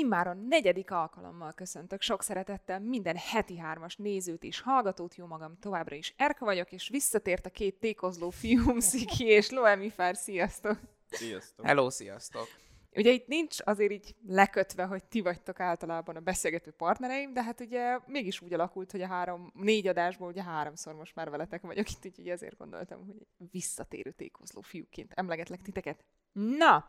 immáron negyedik alkalommal köszöntök sok szeretettel minden heti hármas nézőt és hallgatót, jó magam továbbra is Erka vagyok, és visszatért a két tékozló fiúm, Sziki és Loemi Fár, sziasztok! Sziasztok! Hello, sziasztok! Ugye itt nincs azért így lekötve, hogy ti vagytok általában a beszélgető partnereim, de hát ugye mégis úgy alakult, hogy a három, négy adásból ugye háromszor most már veletek vagyok itt, úgyhogy ezért gondoltam, hogy visszatérő tékozló fiúként emlegetlek titeket. Na,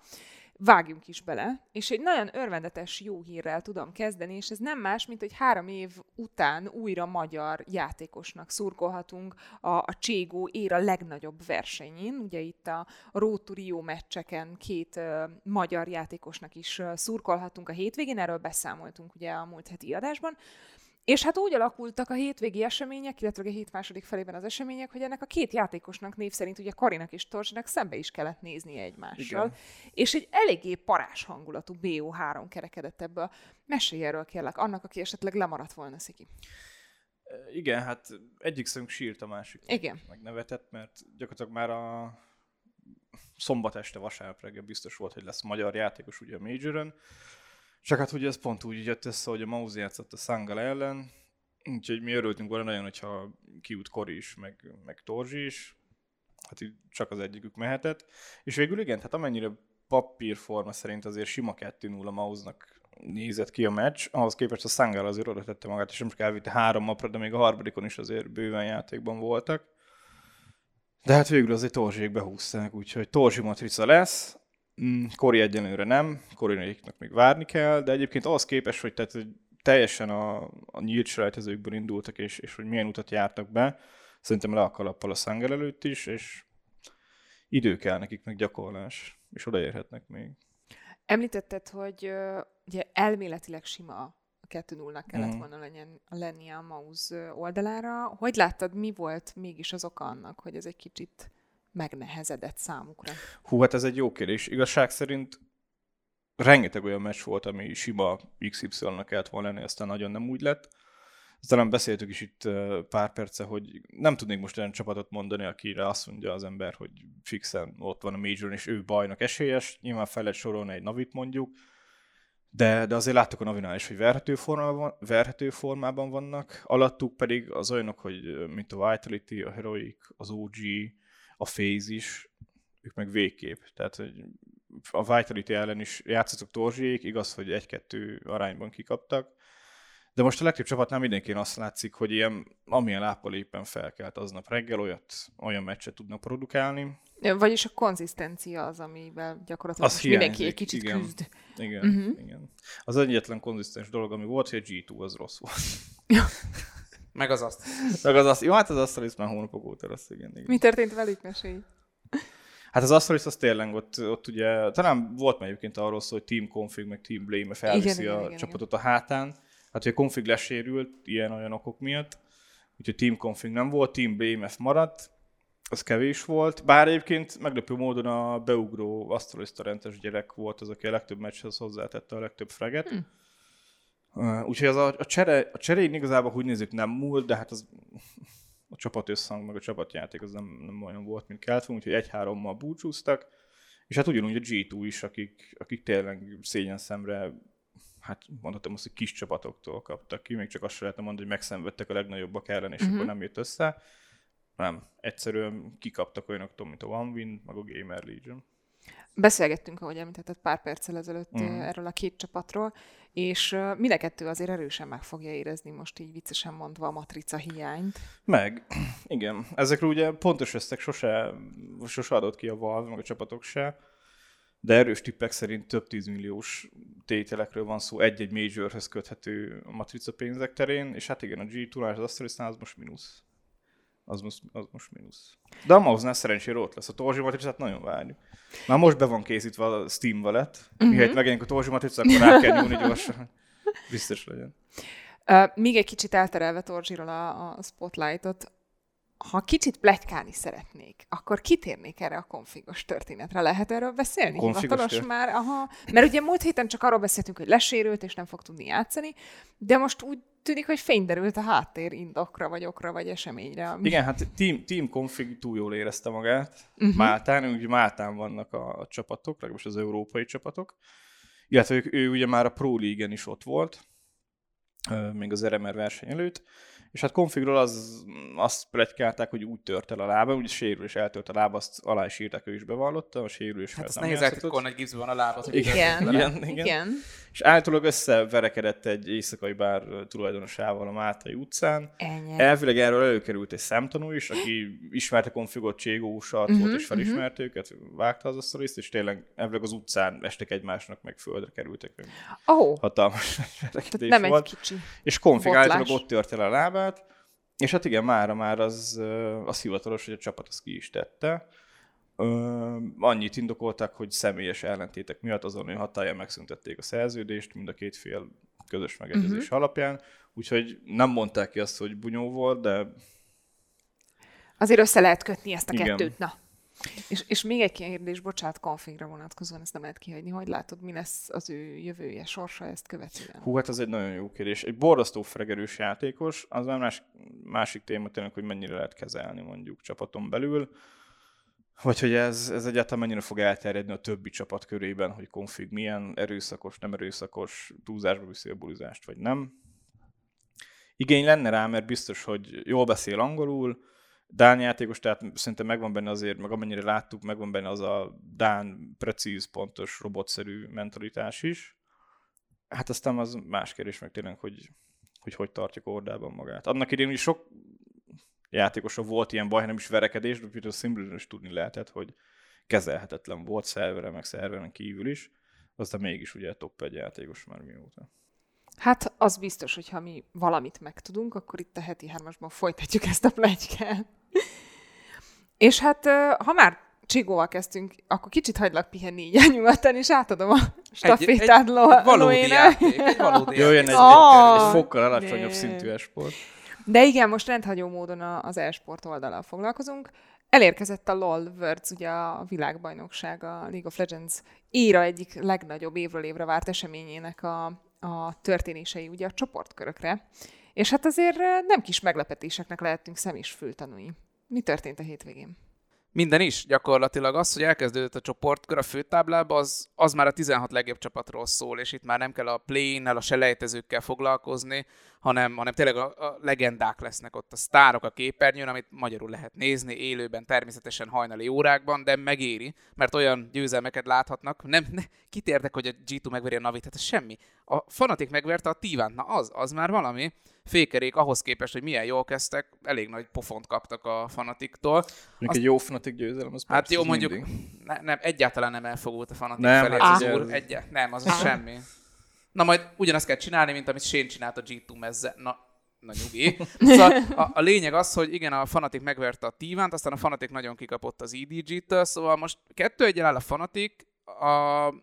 vágjunk is bele, és egy nagyon örvendetes jó hírrel tudom kezdeni, és ez nem más, mint hogy három év után újra magyar játékosnak szurkolhatunk a, a Cségó ér a legnagyobb versenyén. Ugye itt a to Rio meccseken két uh, magyar játékosnak is uh, szurkolhatunk a hétvégén, erről beszámoltunk ugye a múlt heti adásban. És hát úgy alakultak a hétvégi események, illetve a hét második felében az események, hogy ennek a két játékosnak név szerint ugye Karinak és Torzsinak szembe is kellett néznie egymással. Igen. És egy eléggé parás hangulatú BO3 kerekedett ebből. Mesélj erről kérlek, annak, aki esetleg lemaradt volna, Sziki. Igen, hát egyik szemünk sírt a másik. Igen. Megnevetett, mert gyakorlatilag már a szombat este, vasárnap reggel biztos volt, hogy lesz magyar játékos ugye a Majoron, csak hát ugye ez pont úgy jött össze, hogy a Mauzi játszott a Sangal ellen, úgyhogy mi örültünk volna nagyon, hogyha kiút Kori is, meg, meg Torzsi is, hát így csak az egyikük mehetett. És végül igen, hát amennyire papírforma szerint azért sima 2-0 a Mauznak nézett ki a meccs, ahhoz képest a Sangal azért oda tette magát, és nem csak elvitte három napra, de még a harmadikon is azért bőven játékban voltak. De hát végül azért Torzsiék behúzták, úgyhogy Torzsi matrica lesz, Kori egyenlőre nem, Korinéknak még várni kell, de egyébként ahhoz képes, hogy tehát, hogy teljesen a, a nyílt selejtezőkből indultak, és, és hogy milyen utat jártak be, szerintem le a kalappal a Sanger előtt is, és idő kell nekik, meg gyakorlás, és odaérhetnek még. Említetted, hogy uh, ugye elméletileg sima a 2 0 kellett mm. volna legyen, lennie a Maus oldalára. Hogy láttad, mi volt mégis az oka annak, hogy ez egy kicsit megnehezedett számukra? Hú, hát ez egy jó kérdés. Igazság szerint rengeteg olyan meccs volt, ami sima XY-nak kellett volna lenni, aztán nagyon nem úgy lett. Talán beszéltük is itt pár perce, hogy nem tudnék most olyan csapatot mondani, akire azt mondja az ember, hogy fixen ott van a major és ő bajnak esélyes. Nyilván fel lehet sorolni egy Navit mondjuk, de, de azért láttuk a Navinál is, hogy verhető formában, verhető formában vannak, alattuk pedig az olyanok, hogy mint a Vitality, a Heroic, az OG, a phase is, ők meg végképp. Tehát, hogy a Vitality ellen is játszottak torzsiék, igaz, hogy egy-kettő arányban kikaptak, de most a legtöbb csapatnál mindenki azt látszik, hogy ilyen, amilyen láppal éppen felkelt aznap reggel, olyat, olyan meccset tudnak produkálni. Vagyis a konzisztencia az, amivel gyakorlatilag az mindenki egy kicsit igen, küzd. Igen, uh-huh. igen. Az egyetlen konzisztens dolog, ami volt, hogy a G2 az rossz volt. Meg az azt. Meg az azt. Jó, hát az Astralis már hónapok óta rossz, igen, igen. Mi történt velük, mesélj? Hát az Astralis az tényleg ott, ott ugye, talán volt már egyébként arról szó, hogy Team Config, meg Team Blame felviszi igen, a igen, csapatot igen. a hátán. Hát, hogy a config lesérült ilyen-olyan okok miatt, úgyhogy Team Config nem volt, Team BMF maradt, az kevés volt, bár egyébként meglepő módon a beugró Astralista rentes gyerek volt az, aki a legtöbb meccshez hozzátette a legtöbb freget. Hm úgyhogy az a, a, csere, a cserén igazából úgy nézzük nem múlt, de hát az a csapat összhang, meg a csapatjáték az nem, nem olyan volt, mint kellett volna, úgyhogy egy-hárommal búcsúztak, és hát ugyanúgy a G2 is, akik, akik tényleg szégyen szemre, hát mondhatom azt, hogy kis csapatoktól kaptak ki, még csak azt sem lehetne mondani, hogy megszenvedtek a legnagyobbak ellen, és uh-huh. akkor nem jött össze. Nem, egyszerűen kikaptak olyanoktól, mint a One Win, meg a Gamer Legion. Beszélgettünk, ahogy említetted pár perccel ezelőtt uh-huh. erről a két csapatról, és mind a kettő azért erősen meg fogja érezni most így viccesen mondva a matrica hiányt. Meg, igen. Ezekről ugye pontos összeg sose, sose adott ki a Valve, meg a csapatok se, de erős tippek szerint több tízmilliós tételekről van szó egy-egy majorhöz köthető matrica pénzek terén, és hát igen, a G2 az azt az most mínusz az most, az most mínusz. De a mouse szerencsére ott lesz. A Torzsi matricát nagyon várjuk. Már most be van készítve a Steam Wallet. Uh-huh. Mihelyt megjelenik a Torzsi matrica, akkor rá kell nyúlni gyorsan. Biztos legyen. Uh, még egy kicsit elterelve Torzsiról a, a spotlightot, ha kicsit plegykálni szeretnék, akkor kitérnék erre a konfigos történetre. Lehet erről beszélni? Hivatalos már? Aha. Mert ugye múlt héten csak arról beszéltünk, hogy lesérült, és nem fog tudni játszani, de most úgy tűnik, hogy fényderült a háttér indokra, vagy okra, vagy eseményre. Ami... Igen, hát Team, team Config túl jól érezte magát uh-huh. Máltán, úgy Máltán vannak a, a csapatok, legalábbis az európai csapatok, illetve ő, ő ugye már a Pro League-en is ott volt, még az RMR verseny előtt, és hát konfigról az, azt plegykálták, hogy úgy tört el a lába, úgy sérül és eltört a lába, azt alá is írták, ő is bevallotta, a sérülés Hát azt nehéz eltitkolni, hogy gipszben van a. Hogy Igen. Igen, Igen. igen. Igen. És általában összeverekedett egy éjszakai bár tulajdonosával a Mátai utcán. Ennyi. Elvileg erről előkerült egy szemtanú is, aki ismerte konfigot Cségósat Mhm, volt, és felismerte őket, vágta az a és tényleg elvileg az utcán estek egymásnak, meg földre kerültek. Meg oh, hatalmas verekedés nem volt. egy kicsi. És konfig általában ott tört el a lábát, és hát igen, mára már az, az hivatalos, hogy a csapat azt ki is tette. Ö, annyit indokoltak, hogy személyes ellentétek miatt azonnali hatája megszüntették a szerződést, mind a két fél közös megegyezés uh-huh. alapján, úgyhogy nem mondták ki azt, hogy bunyó volt, de Azért össze lehet kötni ezt a Igen. kettőt. Na. És, és még egy kérdés, bocsánat, konfigra vonatkozóan, ezt nem lehet kihagyni. Hogy látod, mi lesz az ő jövője, sorsa ezt követően? hú, hát ez egy nagyon jó kérdés. Egy borzasztó fregerős játékos, az már más, másik téma tényleg, hogy mennyire lehet kezelni mondjuk csapaton belül, vagy hogy ez, ez egyáltalán mennyire fog elterjedni a többi csapat körében, hogy konfig milyen erőszakos, nem erőszakos, túlzásba viszi a bulizást, vagy nem. Igény lenne rá, mert biztos, hogy jól beszél angolul, Dán játékos, tehát szerintem megvan benne azért, meg amennyire láttuk, megvan benne az a Dán precíz, pontos, robotszerű mentalitás is. Hát aztán az más kérdés meg tényleg, hogy hogy, hogy tartja kordában magát. Annak idején is sok játékosok volt ilyen baj, nem is verekedés, de például Simblin is tudni lehetett, hogy kezelhetetlen volt szervere, meg szerveren kívül is. Aztán mégis ugye top egy játékos már mióta. Hát az biztos, hogy ha mi valamit megtudunk, akkor itt a heti hármasban folytatjuk ezt a plegykát. És hát, ha már Csigóval kezdtünk, akkor kicsit hagylak pihenni így nyugodtan, és átadom a stafétát egy Lo- valódi Loének. játék, egy valódi Jöjjön egy. Ah, egy fokkal alacsonyabb szintű esport. De igen, most rendhagyó módon a- az e-sport oldalal foglalkozunk. Elérkezett a LOL Worlds, ugye a világbajnokság, a League of Legends éra egyik legnagyobb évről évre várt eseményének a, a történései ugye a csoportkörökre. És hát azért nem kis meglepetéseknek lehetünk szem és fültanúi. Mi történt a hétvégén? Minden is, gyakorlatilag az, hogy elkezdődött a csoportkör a főtáblába, az, az már a 16 legjobb csapatról szól, és itt már nem kell a play a selejtezőkkel foglalkozni, hanem, hanem tényleg a, a legendák lesznek ott, a sztárok a képernyőn, amit magyarul lehet nézni, élőben, természetesen hajnali órákban, de megéri, mert olyan győzelmeket láthatnak, nem, ne, kit érdek, hogy a G2 megveri a Navit, hát ez semmi. A Fanatic megverte a Tívánt, na az, az már valami. Fékerék ahhoz képest, hogy milyen jól kezdtek, elég nagy pofont kaptak a Fanatiktól. Mondjuk Azt- egy jó Fnatic győzelem, az Hát jó, az mondjuk mindig. ne, nem, egyáltalán nem elfogult a fanatik Nem, felé. hát az úr, egy, nem, az semmi. Na majd ugyanazt kell csinálni, mint amit Shane csinált a G2 mezze. Na, na nyugi. Szóval a, a, lényeg az, hogy igen, a Fanatic megverte a Tívánt, aztán a Fanatic nagyon kikapott az EDG-től, szóval most kettő egyen áll a Fanatic, a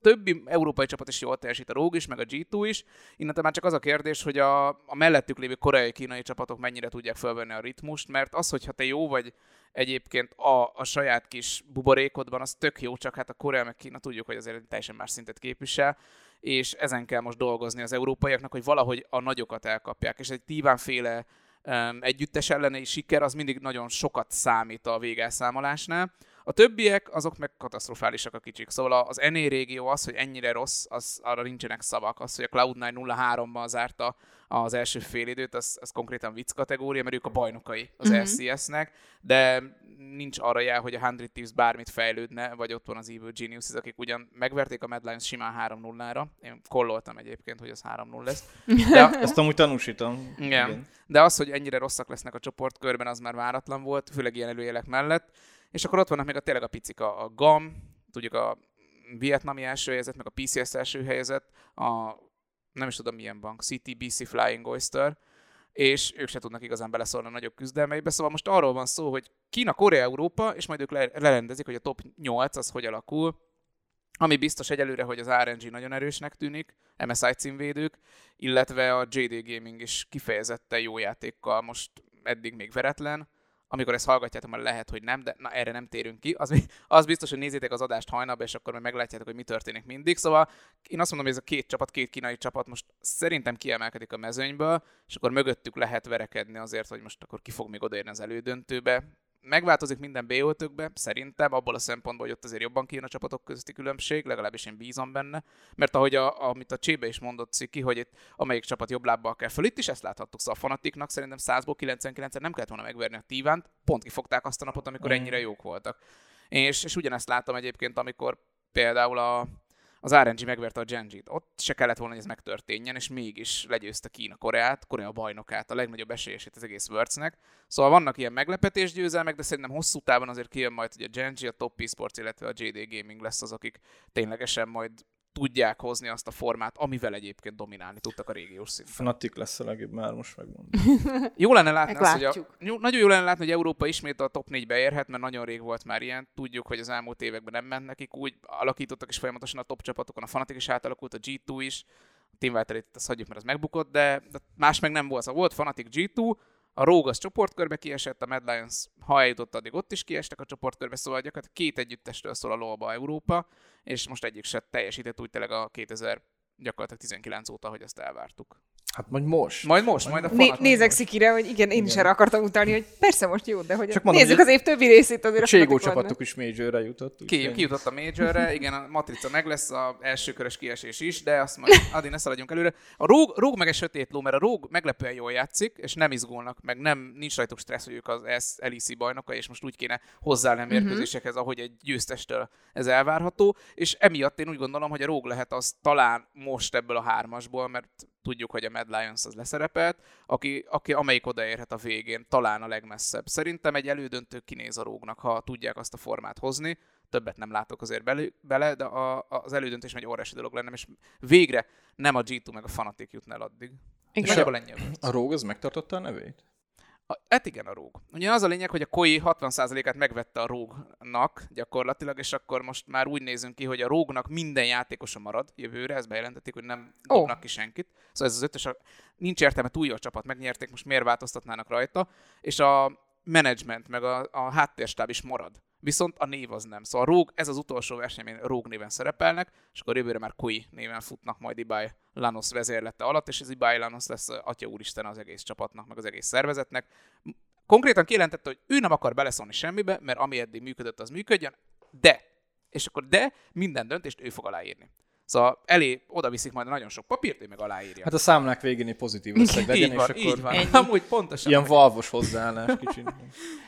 többi európai csapat is jól teljesít, a Rogue is, meg a G2 is. Innentől már csak az a kérdés, hogy a, a mellettük lévő koreai kínai csapatok mennyire tudják felvenni a ritmust, mert az, hogyha te jó vagy egyébként a, a saját kis buborékodban, az tök jó, csak hát a Korea meg Kína tudjuk, hogy azért teljesen más szintet képvisel, és ezen kell most dolgozni az európaiaknak, hogy valahogy a nagyokat elkapják, és egy tívánféle együttes elleni siker az mindig nagyon sokat számít a végelszámolásnál. A többiek, azok meg katasztrofálisak a kicsik. Szóval az NA régió az, hogy ennyire rossz, az, arra nincsenek szavak. Az, hogy a Cloud9 0-3-ban zárta az első félidőt, az, az konkrétan vicc kategória, mert ők a bajnokai az Mhm. mm-hmm. LCS-nek, de nincs arra jel, hogy a 100 Thieves bármit fejlődne, vagy ott van az Evil Geniuses, akik ugyan megverték a Mad Lions simán 3-0-ra. Én kolloltam egyébként, hogy az 3-0 lesz. De, Ezt amúgy tanúsítom. igen. De az, hogy ennyire rosszak lesznek a csoportkörben, az már váratlan volt, főleg ilyen előjelek mellett. És akkor ott vannak még a tényleg a picik, a, a GAM, tudjuk a vietnami első helyezett, meg a PCS első helyezett, a nem is tudom milyen bank, CTBC Flying Oyster, és ők se tudnak igazán beleszólni a nagyobb küzdelmeibe. Szóval most arról van szó, hogy Kína, Korea, Európa, és majd ők le- lerendezik, hogy a top 8 az hogy alakul. Ami biztos egyelőre, hogy az RNG nagyon erősnek tűnik, MSI címvédők, illetve a JD Gaming is kifejezetten jó játékkal most eddig még veretlen. Amikor ezt hallgatjátok, már lehet, hogy nem, de na erre nem térünk ki. Az, az biztos, hogy nézzétek az adást hajnalba, és akkor majd meglátjátok, hogy mi történik mindig. Szóval én azt mondom, hogy ez a két csapat, két kínai csapat most szerintem kiemelkedik a mezőnyből, és akkor mögöttük lehet verekedni azért, hogy most akkor ki fog még odaérni az elődöntőbe. Megváltozik minden b szerintem, abból a szempontból, hogy ott azért jobban kijön a csapatok közötti különbség, legalábbis én bízom benne, mert ahogy a, amit a Csébe is mondott Ciki, hogy itt amelyik csapat jobb lábbal kell föl, itt is ezt láthattuk, szóval a fanatiknak szerintem 100-ból 99 nem kellett volna megverni a Tívánt, pont kifogták azt a napot, amikor ennyire jók voltak. És, és ugyanezt látom egyébként, amikor például a, az RNG megverte a Genji-t. Ott se kellett volna, hogy ez megtörténjen, és mégis legyőzte Kína Koreát, Korea bajnokát, a legnagyobb esélyesét az egész Worldsnek. Szóval vannak ilyen meglepetés győzelmek, de szerintem hosszú távon azért kijön majd, hogy a Genji, a Top Esports, illetve a JD Gaming lesz az, akik ténylegesen majd tudják hozni azt a formát, amivel egyébként dominálni tudtak a régiós szinten. Fanatik lesz a legjobb, már most megmondom. jó lenne látni azt, hogy a, jó, nagyon jó lenne látni, hogy Európa ismét a top 4-be érhet, mert nagyon rég volt már ilyen. Tudjuk, hogy az elmúlt években nem ment nekik úgy, alakítottak is folyamatosan a top csapatokon, a Fanatik is átalakult, a G2 is, a Team Vitality azt hagyjuk, mert az megbukott, de, de más meg nem volt. Szóval volt Fanatik G2, a Rogue az csoportkörbe kiesett, a Mad Lions, ha eljutott, addig ott is kiestek a csoportkörbe, szóval gyakorlatilag két együttestől szól a lóba Európa, és most egyik se teljesített úgy tényleg a 2000 gyakorlatilag 19 óta, hogy ezt elvártuk. Hát majd most. Majd most, majd a Né- Nézek Szikire, hogy igen, én igen. is erre akartam utalni, hogy persze most jó, de hogy Csak mondom, nézzük az év többi részét azért. A Cségó csapatok is Majorre jutott. Ki, kijutott a Majorre, igen, a Matrica meg lesz, a első körös kiesés is, de azt majd addig ne szaladjunk előre. A Róg, Róg meg egy sötét ló, mert a Róg meglepően jól játszik, és nem izgulnak, meg nem, nincs rajtuk stressz, hogy ők az LEC bajnoka, és most úgy kéne hozzáállni a mérkőzésekhez, uh-huh. ahogy egy győztestől ez elvárható, és emiatt én úgy gondolom, hogy a Róg lehet az talán most ebből a hármasból, mert tudjuk, hogy a Mad Lions az leszerepelt, aki, aki amelyik odaérhet a végén, talán a legmesszebb. Szerintem egy elődöntő kinéz a rógnak, ha tudják azt a formát hozni. Többet nem látok azért belő, bele, de a, az elődöntés egy óriási dolog lenne, és végre nem a G2 meg a Fanatic jutna el addig. És a, a Rogue az megtartotta a nevét? A, hát igen, a róg. Ugye az a lényeg, hogy a koi 60%-át megvette a rógnak gyakorlatilag, és akkor most már úgy nézünk ki, hogy a rógnak minden játékosa marad jövőre, ezt bejelentették, hogy nem oh. dobnak ki senkit. Szóval ez az ötös, nincs értelme túl jó a csapat, megnyerték, most miért változtatnának rajta, és a menedzsment, meg a, a háttérstáb is marad viszont a név az nem. Szóval Rogue, ez az utolsó verseny, amin Rogue néven szerepelnek, és akkor jövőre már Kui néven futnak majd Ibai Lanos vezérlete alatt, és ez Ibai Lanos lesz atya úristen az egész csapatnak, meg az egész szervezetnek. Konkrétan kijelentette, hogy ő nem akar beleszólni semmibe, mert ami eddig működött, az működjön, de, és akkor de, minden döntést ő fog aláírni. Szóval elé oda viszik majd nagyon sok papírt, ő meg aláírja. Hát a számlák végén egy pozitív összeg legyen, van, és akkor... Van. Amúgy pontosan. Ilyen valvos hozzáállás kicsit.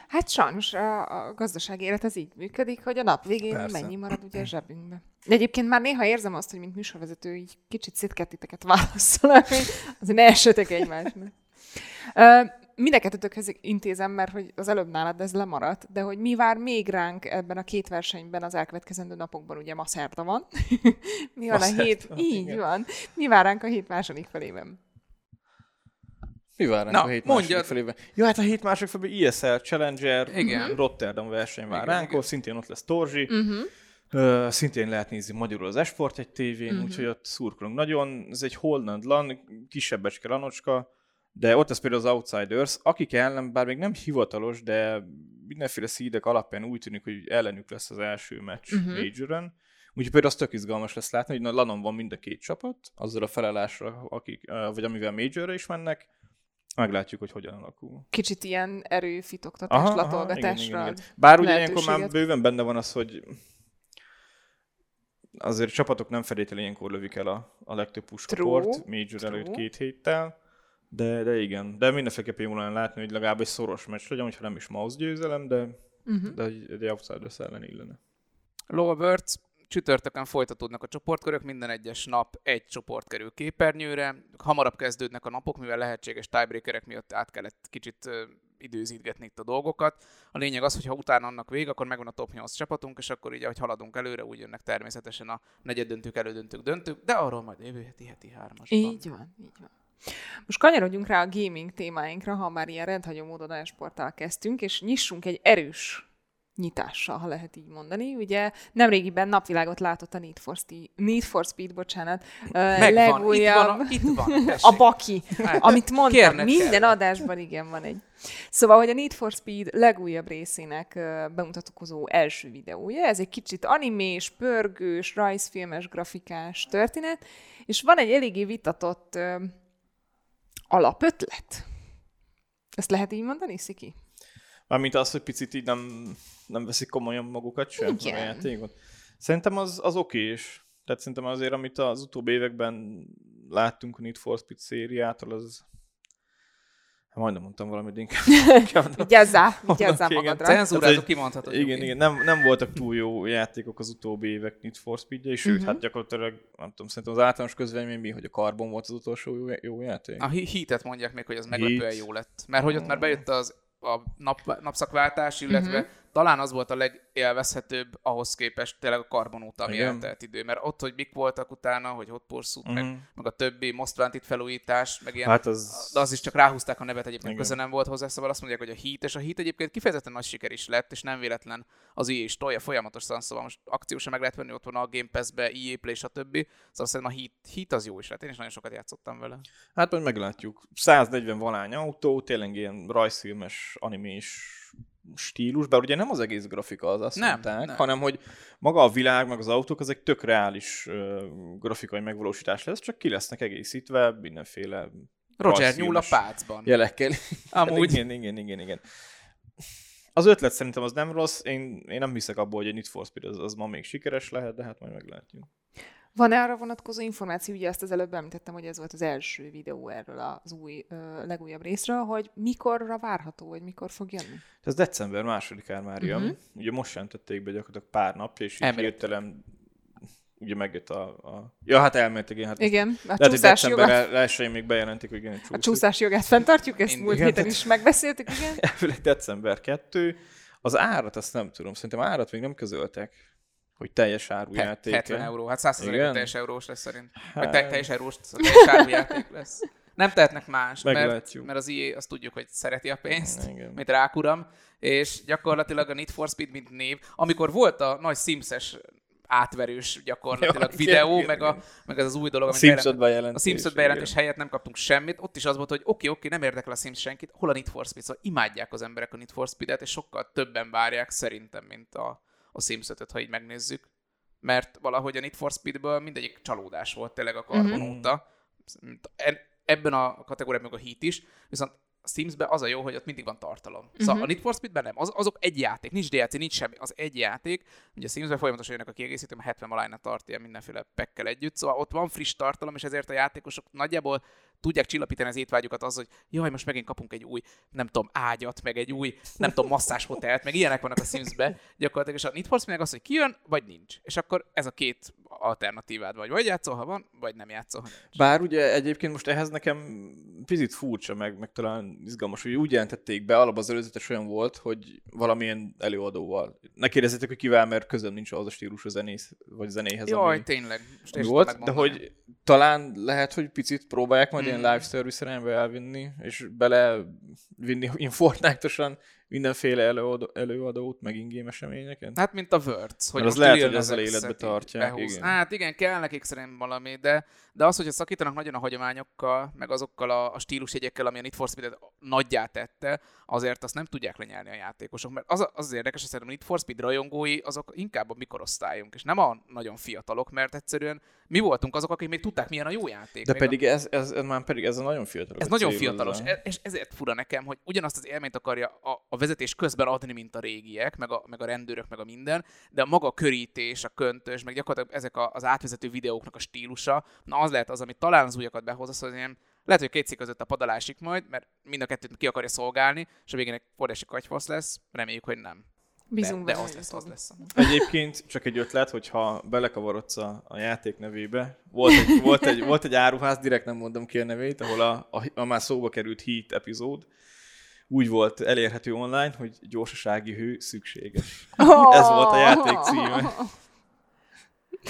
Hát sajnos a, a gazdasági élet az így működik, hogy a nap végén Persze. mennyi marad ugye a zsebünkbe. De egyébként már néha érzem azt, hogy mint műsorvezető így kicsit szétkettiteket válaszolnak, hogy azért ne essetek egymásnak mind intézem, mert hogy az előbb nálad ez lemaradt, de hogy mi vár még ránk ebben a két versenyben az elkövetkezendő napokban, ugye ma szerda van. mi van ma a hét? Van, így igen. van. Mi vár ránk a hét második felében? Mi vár ránk Na, a hét mondjad. második felében? Jó, hát a hét második felében ISL Challenger, igen. Rotterdam verseny vár ránk, igen. szintén ott lesz Torzsi. Uh-huh. Uh, szintén lehet nézni magyarul az Esport egy tévén, uh-huh. úgyhogy ott szurkolunk. Nagyon, ez egy Holland lan, kisebbecske lanocska, de ott ez például az Outsiders, akik ellen, bár még nem hivatalos, de mindenféle szídek alapján úgy tűnik, hogy ellenük lesz az első meccs uh-huh. Majoren. Úgyhogy például az tök izgalmas lesz látni, hogy na, Lanon van mind a két csapat, azzal a felelásra, akik, vagy amivel Majorra is mennek, meglátjuk, hogy hogyan alakul. Kicsit ilyen erőfitoktatás, aha, latolgatásra. Aha, igen, igen, igen. Bár ugye ilyenkor már bőven benne van az, hogy azért csapatok nem feltétlenül ilyenkor lövik el a, a legtöbb puskaport, Major True. előtt két héttel. De, de igen, de mindenféleképpen jó lenne látni, hogy legalább egy szoros meccs legyen, hogyha nem is mouse győzelem, de, uh-huh. de egy, egy Outsiders ellen illene. Birds, csütörtökön folytatódnak a csoportkörök, minden egyes nap egy csoport kerül képernyőre, hamarabb kezdődnek a napok, mivel lehetséges tiebreakerek miatt át kellett kicsit időzítgetni itt a dolgokat. A lényeg az, hogy ha utána annak vég, akkor megvan a top 8 csapatunk, és akkor így, ahogy haladunk előre, úgy jönnek természetesen a negyeddöntők, elődöntők, döntők, de arról majd jövő heti heti hármasban. Így van, így van. Most kanyarodjunk rá a gaming témáinkra, ha már ilyen rendhagyó módon esporttal kezdtünk, és nyissunk egy erős nyitással, ha lehet így mondani. Ugye nemrégiben napvilágot látott a Need for, Speed, Need for Speed bocsánat, Megvan, legújabb, itt van, a, itt van, a baki, hát, amit mondtam, Kérnek minden kell. adásban igen van egy. Szóval, hogy a Need for Speed legújabb részének bemutatkozó első videója, ez egy kicsit animés, pörgős, rajzfilmes, grafikás történet, és van egy eléggé vitatott alapötlet? Ezt lehet így mondani, Sziki? Mármint az, hogy picit így nem, nem veszik komolyan magukat sem Igen. a játékot. Szerintem az, az oké is. Tehát szerintem azért, amit az utóbbi években láttunk a Need for Speed szériától, az majdnem mondtam valamit, de inkább. Vigyázzál, vigyázzál Igen. magadra. Cenzúrázó kimondhatod. Igen, igen, nem, nem voltak túl jó játékok az utóbbi évek Need for speed sőt, Mhm. hát gyakorlatilag, nem tudom, szerintem az általános közvélemény mi, hogy a Carbon volt az utolsó jó, jó játék. A hi- Heatet mondják még, hogy az meglepően jó lett. Mert hogy ott már bejött az a nap, napszakváltás, illetve Mhm. Talán az volt a legélvezhetőbb ahhoz képest tényleg a karbon óta, ami eltelt idő. Mert ott, hogy mik voltak utána, hogy Hot Pursuit, meg, Mhm. meg a többi Most Wanted felújítás, meg ilyen Hát az... de az is csak ráhúzták a nevet, egyébként Igen. köze nem volt hozzá, szóval azt mondják, hogy a Heat, és a Heat egyébként kifejezetten nagy siker is lett, és nem véletlen az EA is tolja folyamatosan, szóval most akciósan meg lehet venni, ott van a Game Pass-be, EA Play, stb. Szóval szerintem a Heat, Heat az jó is lett, én is nagyon sokat játszottam vele. Hát majd meglátjuk. 140 valány autó, tényleg ilyen rajzfilmes, animés stílus, bár ugye nem az egész grafika az, azt Nem, mondták, nem. hanem hogy maga a világ, meg az autók, az egy tök reális uh, grafikai megvalósítás lesz, csak ki lesznek egészítve mindenféle Roger nyúl a pácban. jelekkel. Amúgy. Igen, igen, igen, igen. Az ötlet szerintem az nem rossz, én, én nem hiszek abból, hogy egy Need for Speed az, az ma még sikeres lehet, de hát majd meglátjuk. Van-e arra vonatkozó információ, ugye ezt az előbb említettem, hogy ez volt az első videó erről az új, ö, legújabb részről, hogy mikorra várható, vagy mikor fog jönni? Ez december másodikán már jön. Uh-huh. Ugye most jelentették be gyakorlatilag pár napja, és így hirtelen ugye megjött a, a... Ja, hát elméletileg, igen. Hát Igen, a lehet, hogy csúszás december jogát, elsőjén még bejelentik, hogy igen, egy a csúszik. csúszás jogát fenntartjuk, ezt Én- múlt igen, héten tehát- is megbeszéltük, igen. Elvileg december 2. Az árat azt nem tudom, szerintem árat még nem közöltek, hogy teljes áru He- játék. 70 euró, hát 100 Igen? teljes eurós lesz szerint. Vagy Hát- te- teljes eurós, teljes árujáték lesz. Nem tehetnek más, mert, Meglátjuk. mert az EA azt tudjuk, hogy szereti a pénzt, Igen. mint rákuram, és gyakorlatilag a Need for Speed, mint név, amikor volt a nagy Sims-es átverős gyakorlatilag Ja, videó, igen, meg, a, meg ez az új dolog, A Simpsons bejelent- bejelentés. a Simpsons bejelentés helyett nem kaptunk semmit, ott is az volt, hogy oké, oké, nem érdekel a Sims senkit, hol a Need for Speed, szóval imádják az emberek a Need for Speed-et, és sokkal többen várják szerintem, mint a, a Sims 5 ha így megnézzük. Mert valahogy a Need for Speedből mindegyik csalódás volt tényleg a Mhm. óta. E- Ebben a kategóriában a Heat is, viszont a Sims-ben az a jó, hogy ott mindig van tartalom. Szóval Mhm. a Need for Speed-ben nem. Az, azok egy játék, nincs DLC, nincs semmi, az egy játék. Ugye a Sims-ben folyamatosan jönnek a kiegészítő, mert 70 valányna tart ilyen mindenféle pekkel együtt. Szóval ott van friss tartalom, és ezért a játékosok nagyjából tudják csillapítani az étvágyukat az, hogy jaj, most megint kapunk egy új, nem tudom, ágyat, meg egy új, nem tudom, masszás hotelt, meg ilyenek vannak a Sims-be gyakorlatilag, és a Need for Speed meg az, hogy kijön, vagy nincs. És akkor ez a két alternatívád vagy, vagy játszol, ha van, vagy nem játszol, ha nincs. Bár ugye egyébként most ehhez nekem picit furcsa, meg, meg talán izgalmas, hogy úgy jelentették be, alapban az előzetes olyan volt, hogy valamilyen előadóval. Ne kérdezzétek, hogy kivel, mert közöm nincs az a stílus a zenész, vagy zenéhez, Jaj, ami, tényleg. Most ami volt, de hogy talán lehet, hogy picit próbálják majd ilyen Hmm. live service elvinni, és bele vinni informátosan mindenféle előadó, előadót, meg ingame eseményeket. Hát, mint a Words, hogy az lehet, hogy X-et életbe tartják, igen. Hát igen, kell nekik szerintem valami, de, de az, hogyha szakítanak nagyon a hagyományokkal, meg azokkal a, a stílusjegyekkel, ami a Need for Speed-et nagyjá tette, azért azt nem tudják lenyelni a játékosok. Mert az, az, az érdekes, hogy szerintem a Need for Speed rajongói, azok inkább a mikorosztályunk, és nem a nagyon fiatalok, mert egyszerűen mi voltunk azok, akik még tudták, milyen a jó játék. De Még a- pedig ez, ez, ez már pedig ez a nagyon fiatal. ez nagyon fiatalos, e- és ezért fura nekem, hogy ugyanazt az élményt akarja a, a vezetés közben adni, mint a régiek, meg a, meg a rendőrök, meg a minden, de a maga körítés, a köntös, meg gyakorlatilag ezek a, az átvezető videóknak a stílusa, na az lehet az, ami talán az újakat behozza, szóval ilyen, lehet, hogy két cikk között a padalásik majd, mert mind a kettőt ki akarja szolgálni, és a végén egy óriási katyfasz lesz, reméljük, hogy nem. Bízunk de, de az hogy lesz, az lesz. Egyébként csak egy ötlet, hogyha belekavarodsz a, a játék nevébe, volt egy, volt, egy, volt egy áruház, direkt nem mondom ki a nevét, ahol a, a, a már szóba került Heat epizód úgy volt elérhető online, hogy gyorsasági hő szükséges. Ez volt a játék címe.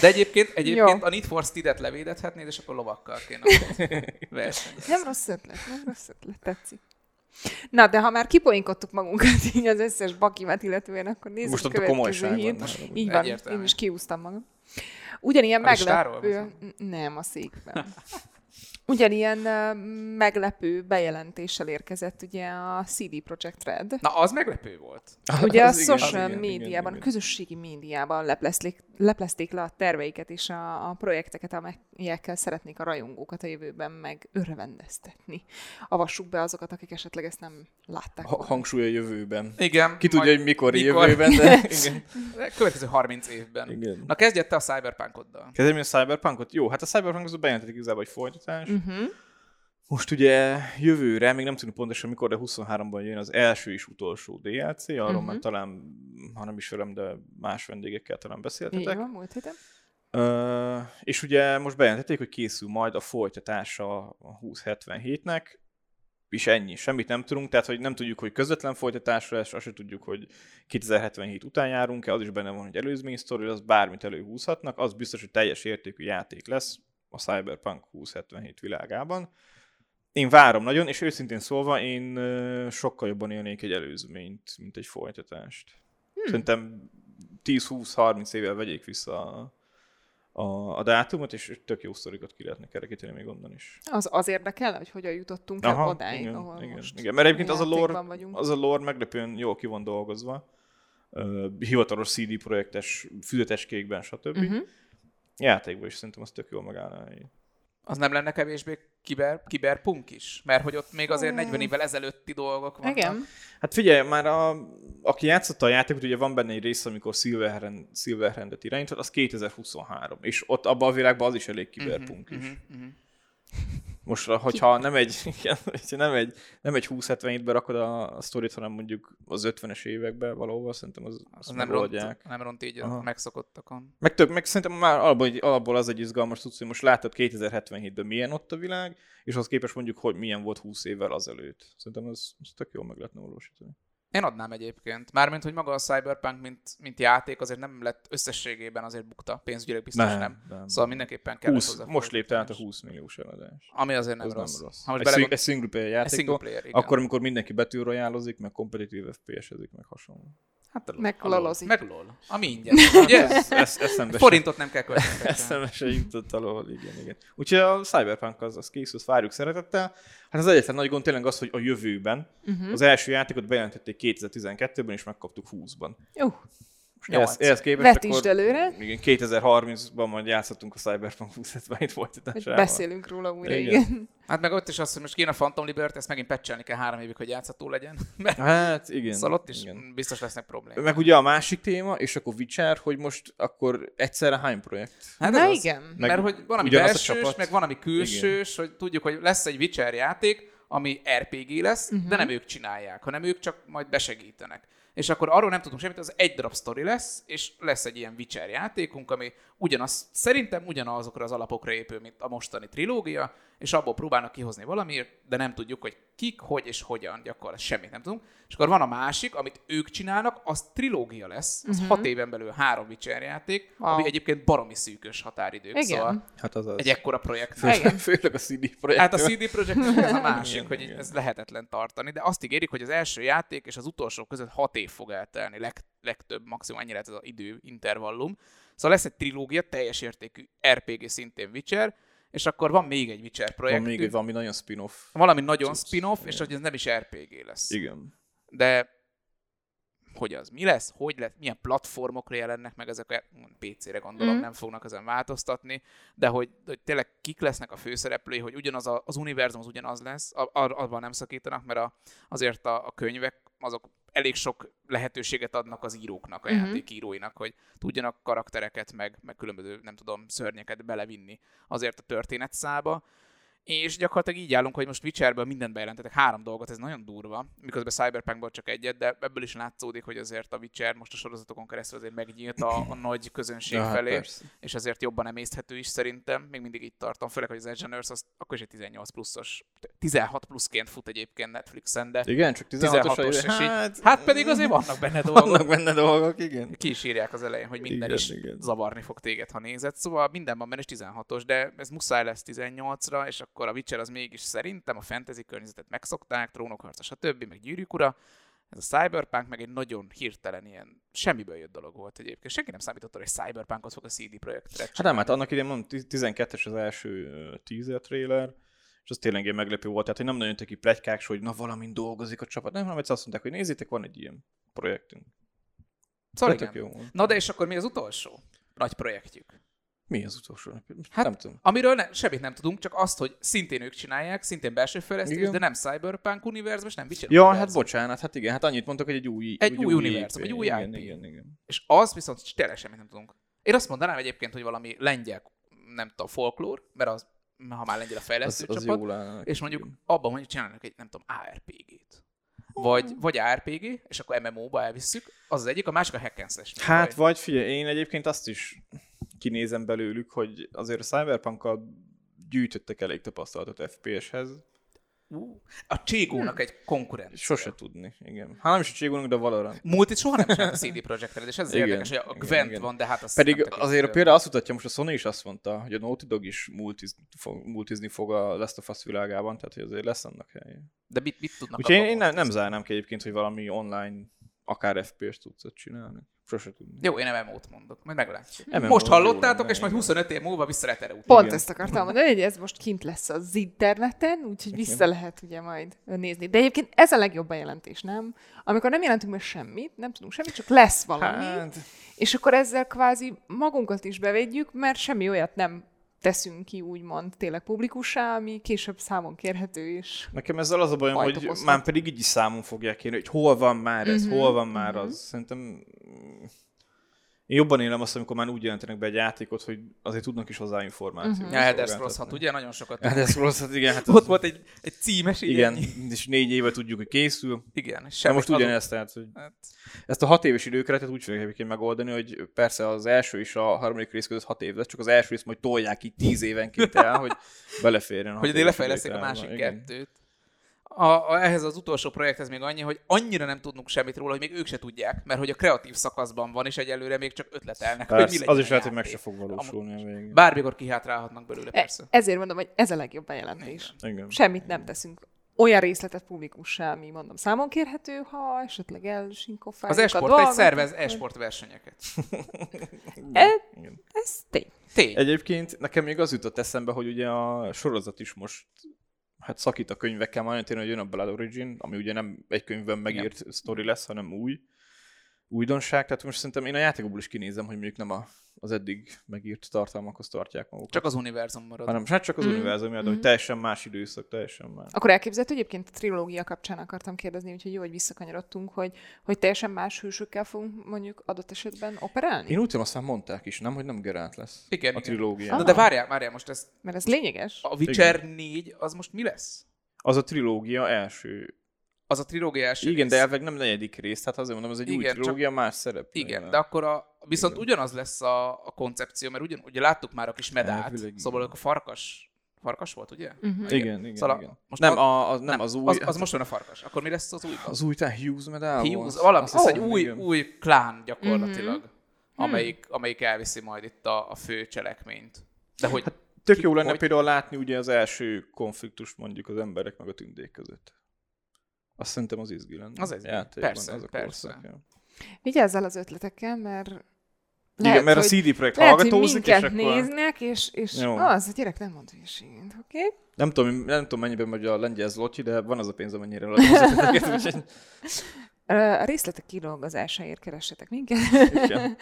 De egyébként, egyébként Jó. a Need for Speed-et levédethetnéd, és akkor lovakkal kéne versenyezni. Nem rossz ötlet, nem rossz ötlet, tetszik. Na, de ha már kipoinkodtuk magunkat így az összes bakimat illetően, akkor nézzük Most a következő hírt. Így van, Egyértelmű. én is kiúztam magam. Ugyanilyen A meglepő... Nem, a székben. Ugyanilyen uh, meglepő bejelentéssel érkezett ugye a CD Projekt Red. Na, az meglepő volt. Ugye Az a igen, social igen, médiában, igen, a igen. közösségi médiában leplezték, leplezték le a terveiket és a, a projekteket, amelyekkel szeretnék a rajongókat a jövőben meg örvendeztetni. Avassuk be azokat, akik esetleg ezt nem látták. Ha- hangsúly a jövőben. Igen. Ki tudja, hogy mikor, mikor. jövőben, de igen. Következő 30 évben. igen. Na kezdj te a Cyberpunkoddal. Kezdem a Cyberpunkot? Jó, hát a Cyberpunk az bejelentetik igazából egy folytatás. Uh-huh. Most ugye jövőre, még nem tudjuk pontosan mikor, de 23-ban jön az első és utolsó DLC, arról uh-huh. már talán, ha nem is velem, de más vendégekkel talán beszéltetek. van, múlt héten. Ö, és ugye most bejelentették, hogy készül majd a folytatása a 2077-nek, és ennyi, semmit nem tudunk, tehát hogy nem tudjuk, hogy közvetlen folytatásra lesz, azt se tudjuk, hogy 2077 után járunk-e, az is benne van, hogy előzmény sztori, az bármit előhúzhatnak, az biztos, hogy teljes értékű játék lesz a Cyberpunk 2077 világában. Én várom nagyon, és őszintén szólva én sokkal jobban élnék egy előzményt, mint egy folytatást. Hmm. Szerintem 10-20-30 évvel vegyék vissza a, a, a dátumot, és tök jó sztorikat ki lehetne kerekíteni még onnan is. Az, az érdekel, hogy hogyan jutottunk el odáig, igen, ahol igen, most igen. Mert egyébként az a, lore, vagyunk. az a lore meglepően jól ki van dolgozva. Uh, hivatalos CD projektes, füzetes kékben, stb. Uh-huh. Játékban is szerintem az tök jól megállná. Az nem lenne kevésbé kiber, kiberpunk is? Mert hogy ott még azért 40 évvel ezelőtti dolgok vannak. Igen. Hát figyelj, már a, aki játszotta a játékot, ugye van benne egy rész, amikor Silverhand, Silverhandet irányított, az 2023. És ott abban a világban az is elég kiberpunk Mhm, is. mhm, mhm. Most, hogyha nem egy, igen, nem egy, nem egy 20-77-be rakod a, a sztorit, hanem mondjuk az 50-es évekbe valahol, szerintem az, Az azt nem ront, nem ront így a Aha. megszokottakon. Meg több, meg szerintem már alapból, alapból az egy izgalmas tudsz, hogy most látod 2077-ben milyen ott a világ, és az képest mondjuk, hogy milyen volt 20 évvel azelőtt. Szerintem az, az tök jól meg lehetne valósítani. Én adnám egyébként. Mármint, hogy maga a Cyberpunk, mint, mint játék, azért nem lett összességében azért bukta. Pénzügyileg biztos nem. nem. nem. Szóval mindenképpen kell 20, most lépte át a 20 milliós eladás. Ami azért nem Ez rossz. nem rossz. Ha most egy, belegond... egy single player single igen. akkor, amikor mindenki betűrojálozik, meg kompetitív FPS-ezik, meg hasonló. Hát a LOL. Meg A LOL. lolozik. Meg lol. Ami ingyen. Ugye? Ez, eszembe se- Forintot nem kell költeni. Eszembe se jutott alól, igen, igen. Úgyhogy a Cyberpunk az, az készül, azt várjuk szeretettel. Hát az egyetlen nagy gond tényleg az, hogy a jövőben uh-huh. az első játékot bejelentették 2012-ben, és megkaptuk 20-ban. Jó, Most ehhez, Nyolc. ehhez képest vetítsd előre, igen, 2030-ban majd játszottunk a Cyberpunk 2077 hogy folytatásával. beszélünk róla újra, Igen. igen. Hát meg ott is az, hogy most kéne a Phantom Liberty, ezt megint patchelni kell három évig, hogy játszható legyen. Mert Hát igen. szóval ott is igen. biztos lesznek problémák. Meg ugye a másik téma, és akkor Witcher, hogy most akkor egyszerre hány projekt? Hát Na az. igen. Meg Mert hogy van, ami belsős, meg van, ami külsős, hogy tudjuk, hogy lesz egy Witcher játék, ami RPG lesz, uh-huh. de nem ők csinálják, hanem ők csak majd besegítenek. És akkor arról nem tudunk semmit, az egy darab sztori lesz, és lesz egy ilyen Witcher játékunk, ami ugyanaz, szerintem ugyanazokra az alapokra épül, mint a mostani trilógia, és abból próbálnak kihozni valamiért, de nem tudjuk, hogy kik, hogy és hogyan, gyakorlatilag semmit nem tudunk. És akkor van a másik, amit ők csinálnak, az trilógia lesz, az uh-huh. hat éven belül három Witcher játék, wow. ami egyébként baromi szűkös határidők, Igen. szóval Hát az az. egy ekkora projekt. Fő, Igen. főleg a CD projekt. Hát a CD Projekt ez a másik, Igen, hogy ez lehetetlen tartani, de azt ígérik, hogy az első játék és az utolsó között hat év fog eltelni, leg, legtöbb, maximum ennyi lehet ez az idő intervallum. Szóval lesz egy trilógia, teljes értékű RPG szintén Witcher, és akkor van még egy Witcher Van projekt. még egy valami nagyon spin-off. valami nagyon Cucc. spin-off, és hogy ez nem is RPG lesz. Igen. De hogy az, mi lesz, hogy lesz, milyen platformokra jelennek meg ezek, PC-re gondolom, mm. nem fognak ezen változtatni, de hogy, hogy tényleg kik lesznek a főszereplői, hogy ugyanaz a, az univerzum az ugyanaz lesz, a- abban nem szakítanak, mert a, azért a, a könyvek azok elég sok lehetőséget adnak az íróknak, a Mhm. játékíróinak, hogy tudjanak karaktereket, meg, meg különböző, nem tudom, szörnyeket belevinni azért a történetszába. És gyakorlatilag így állunk, hogy most Witcherből mindent bejelentetek, három dolgot, ez nagyon durva, miközben Cyberpunkból csak egyet, de ebből is látszódik, hogy azért a Witcher most a sorozatokon keresztül azért megnyílt a, a nagy közönség Ja, hát felé, persze. és azért jobban emészthető is szerintem, még mindig itt tartom, főleg, hogy az Edge az akkor is egy 18 pluszos, 16 pluszként fut egyébként Netflixen, de Igen, csak 16-os 16-os, és így, hát, hát pedig azért vannak benne dolgok. vannak benne dolgok, igen. Ki is írják az elején, hogy minden Igen, is igen. zavarni fog téged, ha nézed. Szóval minden van benne is 16-os, de ez muszáj lesz 18-ra, és akkor a Witcher az mégis szerintem a fantasy környezetet megszokták, trónokharca, stb., meg gyűrűk ura. Ez a Cyberpunk meg egy nagyon hirtelen ilyen semmiből jött dolog volt egyébként. Senki nem számított arra, hogy Cyberpunkot fog a CD projektre Hát nem, hát annak idején mondom, 12-es az első teaser trailer, és az tényleg ilyen meglepő volt. Tehát, hogy nem nagyon jöttek ki plegykák, hogy na valamin dolgozik a csapat, nem, hanem egyszer azt mondták, hogy nézzétek, van egy ilyen projektünk. Szóval igen. jó. Na de és akkor mi az utolsó nagy projektjük? Mi az utolsó? Hát, Hát, nem tudom. Amiről ne, semmit nem tudunk, csak azt, hogy szintén ők csinálják, szintén belső fejlesztés, Igen. de nem Cyberpunk univerzum, és nem Witcher Ja, hát univerzum. bocsánat, hát igen, hát annyit mondtak, hogy egy új, Egy új univerzum, IP. egy új igen, IP. Igen, igen. És az viszont tényleg semmit nem tudunk. Én azt mondanám egyébként, hogy valami lengyel, nem tudom, folklór, mert az, ha már lengyel a Az, fejlesztő az csapat, jól áll. és mondjuk abban mondjuk csinálnak egy, nem tudom, ARPG-t. Vagy, vagy ARPG, és akkor MMO-ba elvisszük, az az egyik, a másik a hack and slash. Hát vagy figyelj, én egyébként azt is kinézem belőlük, hogy azért a Cyberpunk-kal gyűjtöttek elég tapasztalatot FPS-hez. Ú, a Cségónak egy konkurencia. Sose tudni, igen. Hát nem is a Csigónunk, de a Valorant. Multit soha nem csinált a CD Projekt Red, és ez Igen, érdekes, hogy a igen, Gwent igen. van, de hát az Pedig azért például azt mutatja, most a Sony is azt mondta, hogy a Naughty Dog is multizni fog, multizni fog a Last of Us világában, tehát hogy azért lesz annak helye. De mit, mit tudnak Úgyhogy én, én nem, nem zárnám ki egyébként, hogy valami online, akár FPS tudsz ott csinálni. Sose tudni. Jó, én MMO-t mondok, majd meglátjuk. MMO most jó hallottátok, lenne, és majd igen. 25 év múlva vissza lehet erre utalni. Pont Igen. ezt akartam mondani, hogy ez most kint lesz az interneten, úgyhogy vissza lehet ugye majd nézni. De egyébként ez a legjobb bejelentés, nem? Amikor nem jelentünk meg semmit, nem tudunk semmit, csak lesz valami, Hát, és akkor ezzel kvázi magunkat is bevédjük, mert semmi olyat nem teszünk ki, úgymond tényleg publikussá, ami később számon kérhető is. nekem ezzel az a bajom, hogy okozhat. már pedig így számon fogják kérni, hogy hol van már ez, Mhm, hol van már mhm. az. Szerintem én jobban élem azt, amikor már úgy jelentenek be egy játékot, hogy azért tudnak is hozzá információt. Mhm. Ja, Elder Scrolls 6, ugye? Nagyon sokat. Elder Scrolls 6, igen. Hát Ott az- volt egy, egy címes Igen, ennyi. és négy éve tudjuk, hogy készül. Igen, és De semmi most ugyanezt, tehát, hogy Hát, ezt a hat éves időkeretet úgy fogják megoldani, hogy persze az első és a harmadik rész között hat év lesz, csak az első rész majd tolják így tíz évenként el, hogy beleférjen. hogy lefejleszték a másik Igen. kettőt. A, a, ehhez az utolsó projekthez még annyi, hogy annyira nem tudunk semmit róla, hogy még ők se tudják, mert hogy a kreatív szakaszban van, és egyelőre még csak ötletelnek, hogy mi Persze, az is lehet, hogy meg se fog valósulni a végén. Bármikor kihátrálhatnak belőle, E- persze. ezért mondom, hogy ez a legjobb bejelentés. Igen. Semmit nem teszünk. Olyan részletet publikussá, ami mondom számon kérhető, ha esetleg elsinkofáljuk Az esport egy dolgot, szervez akkor- esport versenyeket. E, Igen. ez tény. Tény. Egyébként nekem még az jutott eszembe, hogy ugye a sorozat is most hát szakít a könyvekkel, már tényleg, hogy jön a Blood Origin, ami ugye nem egy könyvben megírt sztori lesz, hanem új újdonság. Tehát most szerintem én a játékokból is kinézem, hogy mondjuk nem a, az eddig megírt tartalmakhoz tartják magukat. Csak az univerzum marad. hanem hát csak az Mhm. univerzum, miatt, Mhm. hogy teljesen más időszak, teljesen más. Akkor elképzelhető egyébként a trilógia kapcsán akartam kérdezni, úgyhogy jó, hogy visszakanyarodtunk, hogy, hogy teljesen más hősökkel fogunk mondjuk adott esetben operálni? Én úgy tudom, azt már mondták is, nem, hogy nem Geralt lesz Igen, a igen. trilógia. Na de várjál, várjál, most ez Mert ez lényeges. a Witcher 4, az most mi lesz? Az a trilógia első. Az a trilógia első Igen, rész. de elveg nem negyedik rész, tehát azért mondom, az egy új Igen, csak- trilógia, más szerep. Igen, de akkor a, viszont Igen. ugyanaz lesz a, a koncepció, mert ugyan, ugye láttuk már a kis medát, Elvileg igen. szóval a farkas, farkas volt, ugye? Uh-huh. Igen, igen, Szóval a- igen. most nem, a- az, nem, az új... Az, az most van a farkas. Akkor mi lesz az új? Az új, tehát Hughes medál Hughes, valami, ez egy új, igen. új klán gyakorlatilag, Mhm. amelyik, amelyik elviszi majd itt a, a fő cselekményt. De hogy Tök ki- jó lenne hogy- például látni ugye az első konfliktust mondjuk az emberek meg a tündék között. Azt szerintem az izgi lenne. Az izgi. Játékban, Persze, az a persze. korszak, ja. Vigyázzál az ötletekkel, mert Igen, mert a CD Projekt lehet, hogy hallgatózik, és akkor... néznek, és, és Jó. az, a gyerek nem mond hülyeséget, oké? Okay? Nem tudom, nem tudom mennyiben megy a lengyel zloty, de van az a pénz, az ötleteket, úgyhogy... A részletek kidolgozásáért keressetek minket.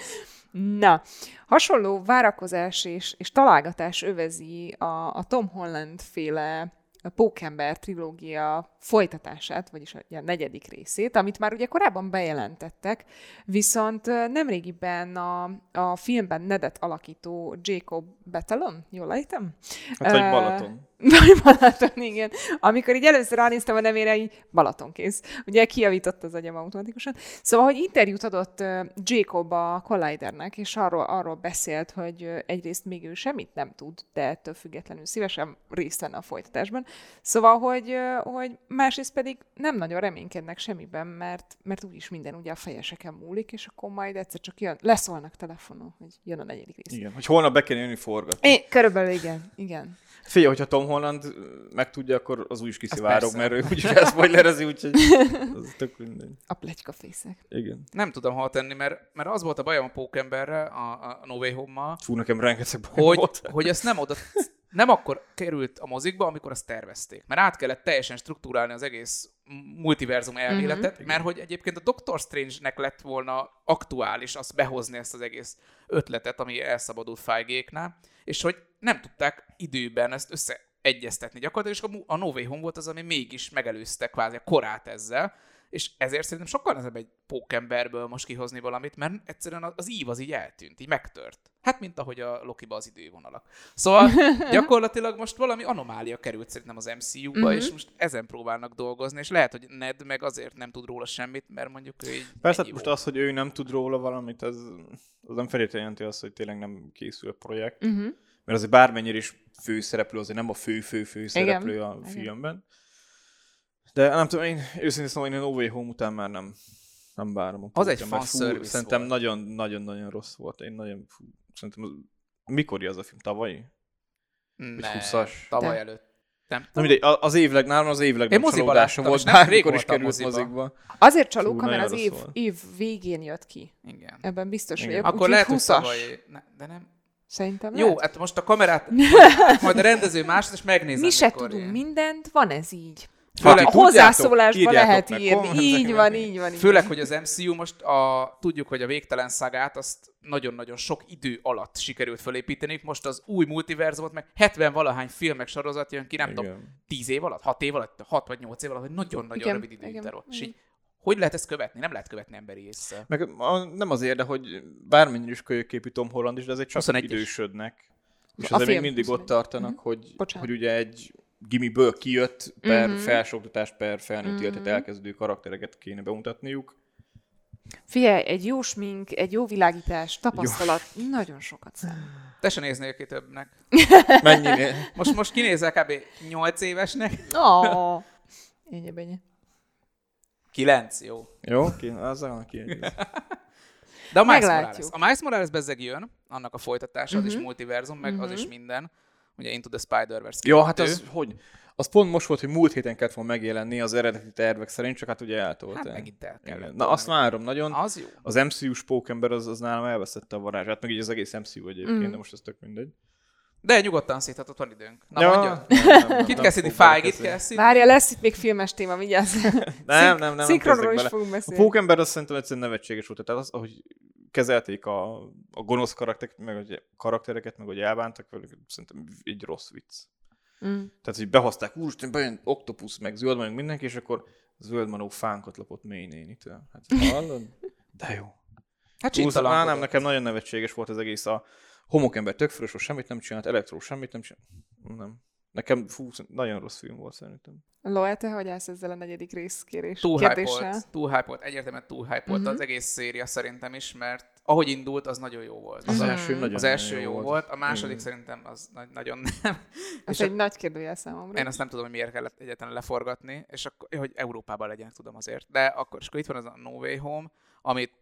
Na, hasonló várakozás és, és találgatás övezi a, a Tom Holland féle Pókember trilógia folytatását, vagyis a, a negyedik részét, amit már ugye korábban bejelentettek, viszont nemrégiben a, a filmben Nedet alakító Jacob Batalon, jól ejtem? Hát vagy Balaton. Balaton, igen. Amikor így először ránéztem a nevére, így Balaton kész. Ugye kiavított az agyam automatikusan. Szóval, hogy interjút adott Jacob a Collidernek, és arról, arról beszélt, hogy egyrészt még ő semmit nem tud, de ettől függetlenül szívesen részt venne a folytatásban. Szóval, hogy, hogy másrészt pedig nem nagyon reménykednek semmiben, mert, mert úgyis minden ugye a fejeseken múlik, és akkor majd egyszer csak jön, leszólnak telefonon, hogy jön a negyedik rész. Igen, hogy holnap be kell jönni forgatni. É, körülbelül igen, igen. Figyelj, hogyha Tom Holland megtudja, akkor az új is kiszivárog, mert ő úgyis elszpoilerezi, úgyhogy az tök mindegy. A plegykafészek. Igen. nem tudom hol tenni, mert, mert az volt a bajom a Pókemberre, a, a No Way Home-mal, Fú, nekem rengeteg baj hogy, volt. hogy ezt nem oda nem akkor került a mozikba, amikor azt tervezték. Mert át kellett teljesen struktúrálni az egész multiverzum elméletet, uh-huh. mert hogy egyébként a Doctor Strange-nek lett volna aktuális azt behozni ezt az egész ötletet, ami elszabadult Feige-éknál, és hogy nem tudták időben ezt összeegyeztetni gyakorlatilag, és a No Way Home volt az, ami mégis megelőzte kvázi a korát ezzel, és ezért szerintem sokkal nehezebb egy pókemberből most kihozni valamit, mert egyszerűen az ív az így eltűnt, így megtört. Hát, mint ahogy a Loki-ba az idővonalak. Szóval gyakorlatilag most valami anomália került szerintem az MCU-ba, uh-huh. és most ezen próbálnak dolgozni, és lehet, hogy Ned meg azért nem tud róla semmit, mert mondjuk ő így Persze, hát most az, hogy ő nem tud róla valamit, az, az nem feltétlenül jelenti azt, hogy tényleg nem készül a projekt. Uh-huh. Mert azért bármennyire is főszereplő, azért nem a fő-fő-fő szereplő a Igen. filmben. De nem tudom, én őszintén szóval én a No Way Home után már nem, nem várom. A az egy fan fú, Szerintem nagyon-nagyon-nagyon rossz volt. Én nagyon, fú, szerintem, mikor az a film? Tavalyi? Ne, 20-as? tavaly De. előtt. Nem, mindegy, az évleg, nálam az évleg nem csalódása volt, bármikor is került moziba. mozikba. Azért csalóka, mert az év, év végén jött ki. Igen. Ebben biztos vagyok. Akkor lehet, 20 hogy ne, de nem. Szerintem Jó, lehet. hát most a kamerát, majd a rendező másod, és megnézem. Mi se tudunk ilyen. mindent, van ez így. Főleg, a hozzászólásban lehet írni. Így van, így van. Így Főleg, hogy az MCU most a, tudjuk, hogy a végtelen szagát azt nagyon-nagyon sok idő alatt sikerült felépíteni. Most az új multiverzumot, meg 70 valahány filmek sorozat jön ki, nem igen. tudom, 10 év alatt, 6 év alatt, 6 vagy 8 év alatt, hogy nagyon-nagyon rövid időinterval. És így, hogy lehet ezt követni? Nem lehet követni emberi észre. Meg a, nem azért, de hogy bármennyire is kölyöképű Tom Holland is, de azért csak idősödnek. És azért még mindig ott tartanak, mm-hmm. hogy, hogy ugye egy gimiből kijött per mm-hmm. felsőoktatás, per felnőtt mm-hmm. életet elkezdő karaktereket kéne bemutatniuk. Figyelj, egy jó smink, egy jó világítás, tapasztalat, jó. nagyon sokat számít. Te se néznél ki többnek. Mennyinél? Most, most kinézel kb. 8 évesnek. Ó, oh. ennyi, ennyi. 9, jó. Jó, ki, az a ki. De a Miles Morales. A Miles Morales bezzeg jön, annak a folytatása, uh-huh. az is mhm. multiverzum, meg uh-huh. az is mhm. minden ugye Into the Spider-Verse Jó, hát az, hogy, az pont most volt, hogy múlt héten kellett volna megjelenni az eredeti tervek szerint, csak hát ugye eltolt. Hát megint el kellett. Na azt várom nagyon. Az jó. Az MCU-s pókember az, az nálam elveszette a varázsát, meg így az egész MCU egyébként, mm. de most ez tök mindegy. De nyugodtan széthatott, van időnk. Na ja, mondja. Kit színi? Feige-t kell színi? Várja, lesz itt még filmes téma, vigyázz. nem, nem, nem. Szinkronról is fogunk beszélni. A pókember az szerintem egyszerűen nevetséges volt. Tehát az, ahogy kezelték a, a gonosz karaktereket, meg a karaktereket, meg hogy elbántak velük, szerintem egy rossz vicc. Mm. Tehát, hogy behozták, úristen, bejön Octopus, meg zöld meg mindenki, és akkor zöld manó fánkot lapott mély nénitől. Hát hallod? De jó. Hát Túl, nem, nekem nagyon nevetséges volt az egész a homokember tökförös, semmit nem csinált, elektró semmit nem csinált. Nem. Nekem fú, nagyon rossz film volt szerintem. Loe, te hogy állsz ezzel a negyedik részkérés túl kérdéssel? Túl hype volt, egyértelműen túl hype volt uh-huh. az egész széria szerintem is, mert ahogy indult, az nagyon jó volt. Az, az első nagyon Az első jó, jó volt. A második Igen. szerintem az na- nagyon nem. Ez egy a... nagy kérdőjel számomra. Én azt nem tudom, hogy miért kellett egyetlen leforgatni, és akkor, hogy Európában legyenek, tudom azért. De akkor, és akkor itt van az a No Way Home, amit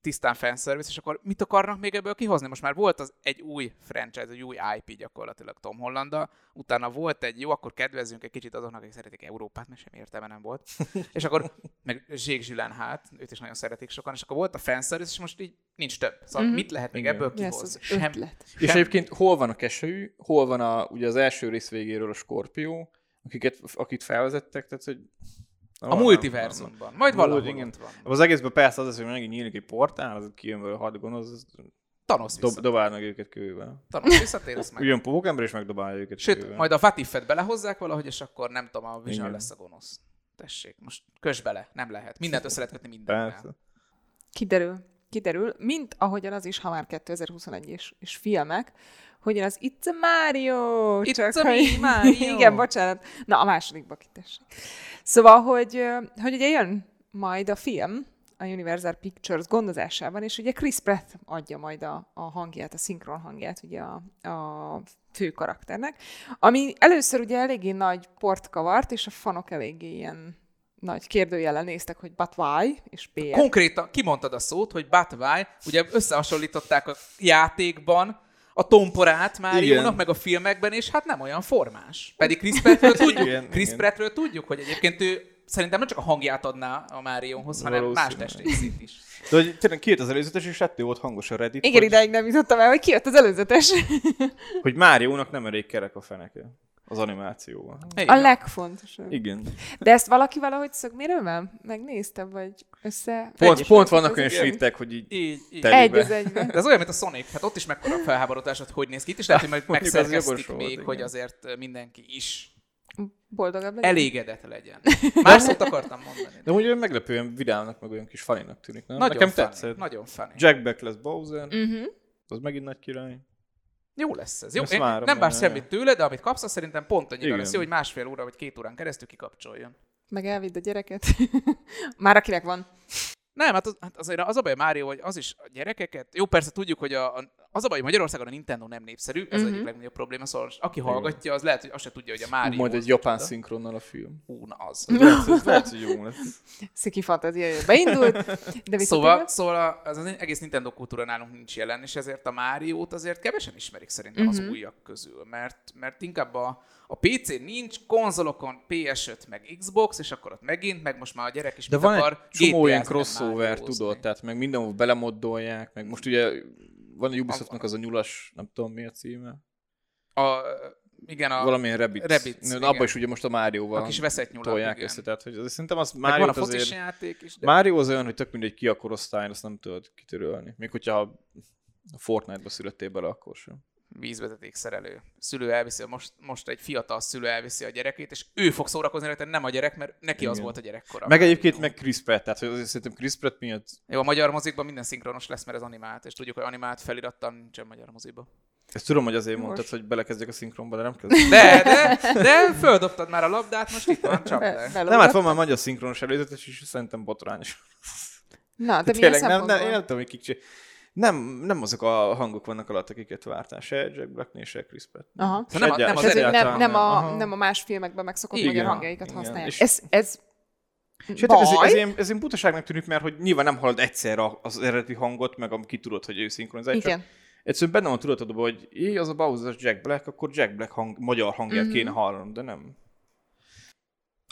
tisztán fanservice, és akkor mit akarnak még ebből kihozni? Most már volt az egy új franchise, egy új IP gyakorlatilag Tom Hollanda, utána volt egy jó, akkor kedvezzünk egy kicsit azoknak, akik szeretik Európát, mert sem értelme nem volt. és akkor meg Zség Zsülán hát, őt is nagyon szeretik sokan, és akkor volt a fanservice, és most így nincs több. Szóval mm-hmm. mit lehet még Igen. ebből kihozni? Yes, Sem, sem. És egyébként hol van a kesőjű, hol van a, ugye az első rész végéről a Skorpió, akiket, akit felvezettek, tehát hogy a multiverzumban. Majd valahol igen. van. Az egészben persze az, az, hogy megint nyílik egy portál, az kijön belőle hat gonosz, az Thanos dob, dobál meg őket kővel. Thanos visszatér, azt meg. Ugyan Pókember is megdobálja őket Sőt, kővel. majd a Vatifet belehozzák valahogy, és akkor nem tudom, a Vision igen. lesz a gonosz. Tessék, most kös bele, nem lehet. Mindent össze lehet kötni mindennel. Kiderül, kiderül, mint ahogyan az is, ha már 2021 és, és filmek, hogy az It's a Mario! It's csak, a hogy... Mario! Igen, bocsánat. Na, a másodikba kitessék. Szóval, hogy, hogy ugye jön majd a film, a Universal Pictures gondozásában, és ugye Chris Pratt adja majd a, a hangját, a szinkron hangját ugye a, a fő karakternek, ami először ugye eléggé nagy port kavart, és a fanok eléggé ilyen nagy kérdőjelen néztek, hogy but why, és miért. Konkrétan kimondtad a szót, hogy but why, ugye összehasonlították a játékban, a tomporát Máriónak, meg a filmekben, és hát nem olyan formás. Pedig Chris Prattről tudjuk, igen, Chris igen. Prattről tudjuk, hogy egyébként ő szerintem nem csak a hangját adná a Marionhoz, hanem más testrészét is. De hogy tényleg kijött az előzetes, és ettől volt hangos a Reddit, Igen, hogy, ideig nem jutottam el, hogy kijött az előzetes. hogy Máriónak nem elég kerek a feneke az animációval. A Igen. legfontosabb. Igen. De ezt valaki valahogy szögmérővel megnézte, vagy össze... Pont, Egyes pont vannak olyan snittek, hogy így Így, így. Egy az egyben. De ez olyan, mint a Sonic. Hát ott is mekkora felháborodás, hogy hogy néz ki. Itt is lehet, hogy majd jogos még, volt, hogy igen. azért mindenki is Boldogabb legyen. elégedett legyen. Más szót akartam mondani. De úgy olyan meglepően vidámnak, meg olyan kis faninak tűnik, nem? Nagyon Nekem funny, tetszett. Nagyon funny. Jack Black lesz Bowser, Uh-huh. az megint nagy király. Jó lesz ez. Jó, én várom, nem vársz ja, semmit tőle, de amit kapsz, az szerintem pont annyira Igen. lesz jó, hogy másfél óra vagy két órán keresztül kikapcsoljon. Meg elvidd a gyereket. Már akinek van. Nem, hát az, hát azért az a baj Mário, hogy az is a gyerekeket, jó persze tudjuk, hogy a, a, az a baj, hogy Magyarországon a Nintendo nem népszerű, ez Mhm. uh-huh. egyik legnagyobb probléma, szóval aki hallgatja, az lehet, hogy azt se tudja, hogy a Mário. Majd egy japán micsoda. szinkronnal a film. Ú, na az. Lehet, hogy- lehet, hogy jó lesz. Sziki fantázia beindult. De Szóval, szóval az, az egész Nintendo kultúra nálunk nincs jelen, és ezért a Máriót azért kevesen ismerik szerintem uh-huh. az Mhm. újak közül, mert, mert inkább a, a PC nincs, konzolokon PS5 meg Xbox, és akkor ott megint, meg most már a gyerek is De van akar, egy csomó nem crossover, tudod, tehát meg mindenhol belemoddolják, meg most ugye van a Ubisoftnak az a nyulas, nem tudom mi a címe, A, igen, a, valamilyen Rabbit. Rabbids, Na. Abban is ugye most a Márióval a kis veszett nyulat, tolják igen. össze, tehát hogy azért szerintem az Meg van a azért... játék is, de... Mário az olyan, hogy tök mindegy ki a korosztály, azt nem tudod kitörölni. Még hogyha a Fortnite-ba születtél bele, akkor sem. Vízvezeték szerelő. Szülő elviszi, most, most egy fiatal szülő elviszi a gyerekét, és ő fog szórakozni rajta, nem a gyerek, mert neki az Igen. volt a gyerekkora. Meg egyébként meg Chris Pratt, tehát hogy azért szerintem Chris Pratt miatt Jó, a magyar mozikban minden szinkronos lesz, mert ez animált, és tudjuk, hogy animált felirattal nincsen magyar moziba. ezt tudom, hogy azért Most. mondtad, hogy belekezdjek a szinkronba, de nem kezdek. De, de, de földobtad már a labdát, most itt van, csap Be- le. Nem, hát van már magyar szinkronos előzetes, és szerintem botrányos. Na, de milyen Tényleg, nem, nem, én nem tudom, hogy kik csinál- nem, nem azok a hangok vannak alatt, akiket vártál. Se Jack Blacknél, se Chris Pratt. Aha. Szóval nem a- nem az hogy nem, nem, a, Aha. nem a más filmekben megszokott Igen. magyar hangjaikat Igen. használják. És- Ez, ez És hát ez, ez, ilyen, ez ilyen butaságnak tűnik, mert hogy nyilván nem hallod egyszerre az eredeti hangot, meg am- ki tudod, hogy ő szinkronizálja. Igen. Csak egyszerűen benne van tudatodban, hogy jé, az a Bowser, az Jack Black, akkor Jack Black hang, magyar hangját Mhm. kéne hallanom, de nem.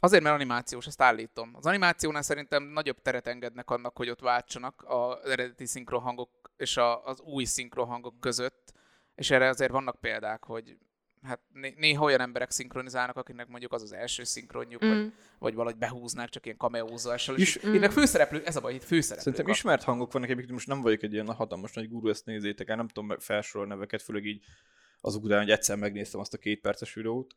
Azért, mert animációs, ezt állítom. Az animációnál szerintem nagyobb teret engednek annak, hogy ott váltsanak az eredeti szinkronhangok és a, az új szinkronhangok között, és erre azért vannak példák, hogy hát né- néha olyan emberek szinkronizálnak, akinek mondjuk az az első szinkronjuk, mm. vagy, Mm. vagy valahogy behúznák csak ilyen cameózással. Is- És itt meg főszereplő, ez a baj, itt főszereplő. Szerintem ismert hangok vannak, egyébként most nem vagyok egy ilyen hatalmas nagy guru, ezt nézzétek el, nem tudom meg- felsorolni neveket, főleg így azok után, hogy egyszer megnéztem azt a két perces videót.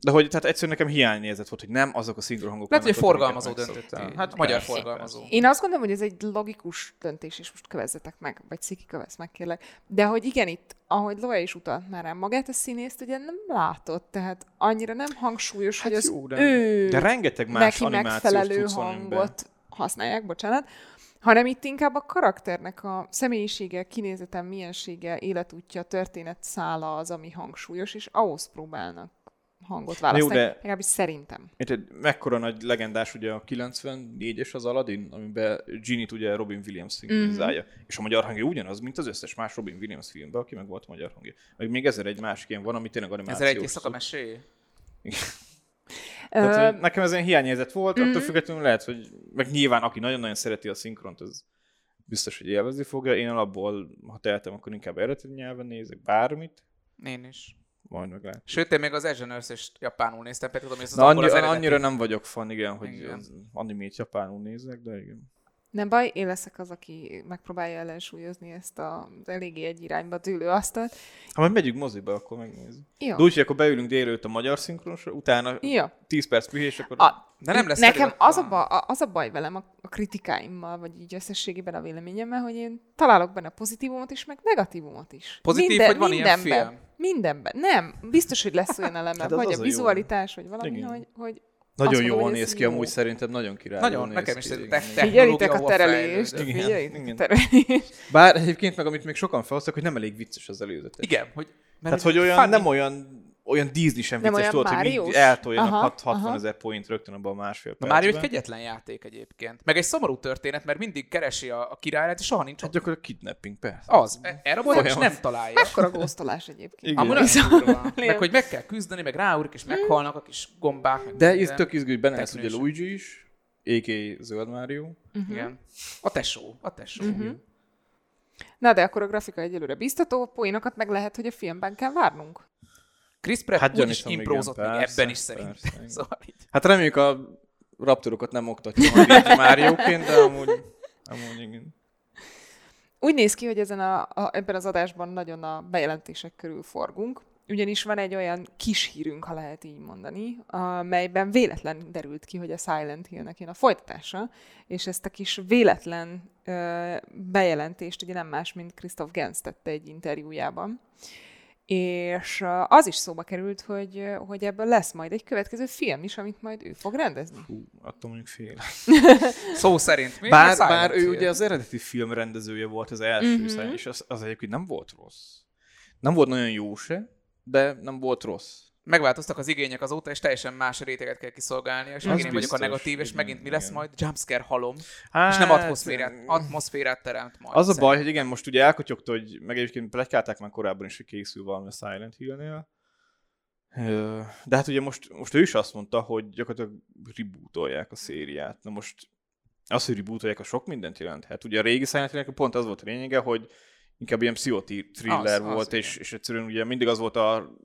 De hogy tehát egyszerűen nekem hiányérzet volt, hogy nem azok a szinkronhangok Lehet, hogy a forgalmazó döntött. Hát Hát magyar persze, forgalmazó. persze. Én azt gondolom, hogy ez egy logikus döntés, és most kövezzetek meg, vagy Sziki kövesz meg, kérlek. De hogy igen, itt, ahogy Loa is utalt már rám, magát a színészt ugye nem látott, tehát annyira nem hangsúlyos, Hát hogy az jó, de- ő De rengeteg más neki megfelelő hangot használják, bocsánat, hanem itt inkább a karakternek a személyisége, kinézete, miensége, életútja, történet szála az, ami hangsúlyos, és ahhoz próbálnak hangot választani. de- Legalábbis szerintem. Érted, mekkora nagy legendás ugye a 94-es az Aladdin, amiben Genie-t ugye Robin Williams szinkronizálja. Mhm. Mm-hmm. És a magyar hangja ugyanaz, mint az összes más Robin Williams filmben, aki meg volt magyar hangja. Meg még ezer egy másik ilyen van, ami tényleg animációs. Ezzel egy éjszaka mesé. Tehát, nekem ez ilyen hiányérzet volt, attól függetlenül lehet, hogy meg nyilván aki nagyon-nagyon szereti a szinkront, az biztos, hogy élvezni fogja. Én alapból, ha tehetem, akkor inkább eredeti nyelven nézek bármit, Én is. Majd meg lehet. Sőt, én még az Edge is japánul néztem, pedig tudom, hogy ez az Na, angol az annyi, eredeti. annyira nem vagyok fan, igen, hogy Igen. animét japánul nézek, de igen. Nem baj, én leszek az, aki megpróbálja ellensúlyozni ezt a- az eléggé egy irányba dőlő asztalt. Ha majd megyünk moziba, akkor megnézzük. Jó. De úgy, hogy akkor beülünk délőtt a magyar szinkronosra, utána Jó. 10 perc pihenés, akkor... A, De nem lesz Nekem az a, ba, az a baj velem a, a kritikáimmal, vagy így összességében a véleményemmel, hogy én találok benne pozitívumot is, meg negatívumot is. Pozitív, hogy van ilyen film? Mindenben. Nem. Biztos, hogy lesz olyan eleme, Hát az vagy az a a jó. vizualitás, vagy valami, Igen. hogy, hogy Nagyon azt mondom, jól ez néz ki, jó. amúgy szerintem nagyon király. Nagyon, nekem is szerintem. figyelitek a terelést, figyelitek a igen. terelést. Bár egyébként meg, amit még sokan felhoztak, hogy nem elég vicces az előzetes. Igen, hogy... Tehát, hogy olyan, funny. nem olyan olyan Disney sem Nem vicces, tudod, hogy Máriós? így eltoljanak Aha, 60 aha. ezer point rögtön abban a másfél Na percben. Mario egy kegyetlen játék egyébként. Meg egy szomorú történet, mert mindig keresi a, a királyát, és soha nincs Hát ott. gyakorlatilag kidnapping, persze. Az. e- Elrabolják, és nem találja. Akkor a góztolás egyébként. Igen. Amúgy. Meg hogy meg kell küzdeni, meg ráúrik, és meghalnak a kis gombák. Meg De ez tök izgő, hogy benne lesz ugye. Luigi is, a.k.a. Zöld Mario. Igen. A tesó. A tesó. Mhm. Na, de akkor a grafika egyelőre biztató, poénokat meg lehet, hogy a filmben kell várnunk. Chris Pratt Hát úgyis gyanítom, igen, imprózott még persze, ebben is szerintem. persze. Szóval így. Hát reméljük a raptorokat nem oktatja majd így Márióként, de amúgy, amúgy igen. Úgy néz ki, hogy ezen a, a, ebben az adásban nagyon a bejelentések körül forgunk, ugyanis van egy olyan kis hírünk, ha lehet így mondani, amelyben véletlen derült ki, hogy a Silent Hillnek jön a folytatása, és ezt a kis véletlen ö, bejelentést ugye nem más, mint Christoph Gans tette egy interjújában. És az is szóba került, hogy, hogy ebből lesz majd egy következő film is, amit majd ő fog rendezni. Hú, attól mondjuk fél. Szó szerint. Mi? Bár, bár ő ugye az eredeti film rendezője volt az első, Mhm. mm-hmm. és az, az egyébként nem volt rossz. Nem volt nagyon jó se, de nem volt rossz. Megváltoztak az igények azóta, és teljesen más réteget kell kiszolgálni, és megint én vagyok a negatív, és igen, megint mi lesz igen. majd? Jumpscare halom. Hát, És nem atmoszférát, atmoszférát teremt majd. Az a baj, hogy igen, most ugye elkotyogta, hogy meg egyébként plegykálták már korábban is, hogy készül valami a Silent Hill-nél. De hát ugye most, most ő is azt mondta, hogy gyakorlatilag rebootolják a szériát. Na most az, hogy rebootolják, a sok mindent jelenthet. Ugye a régi Silent Hill pont az volt a lényege, hogy inkább ilyen pszichotriller Az, az, volt, és, igen. és egyszerűen ugye mindig az volt a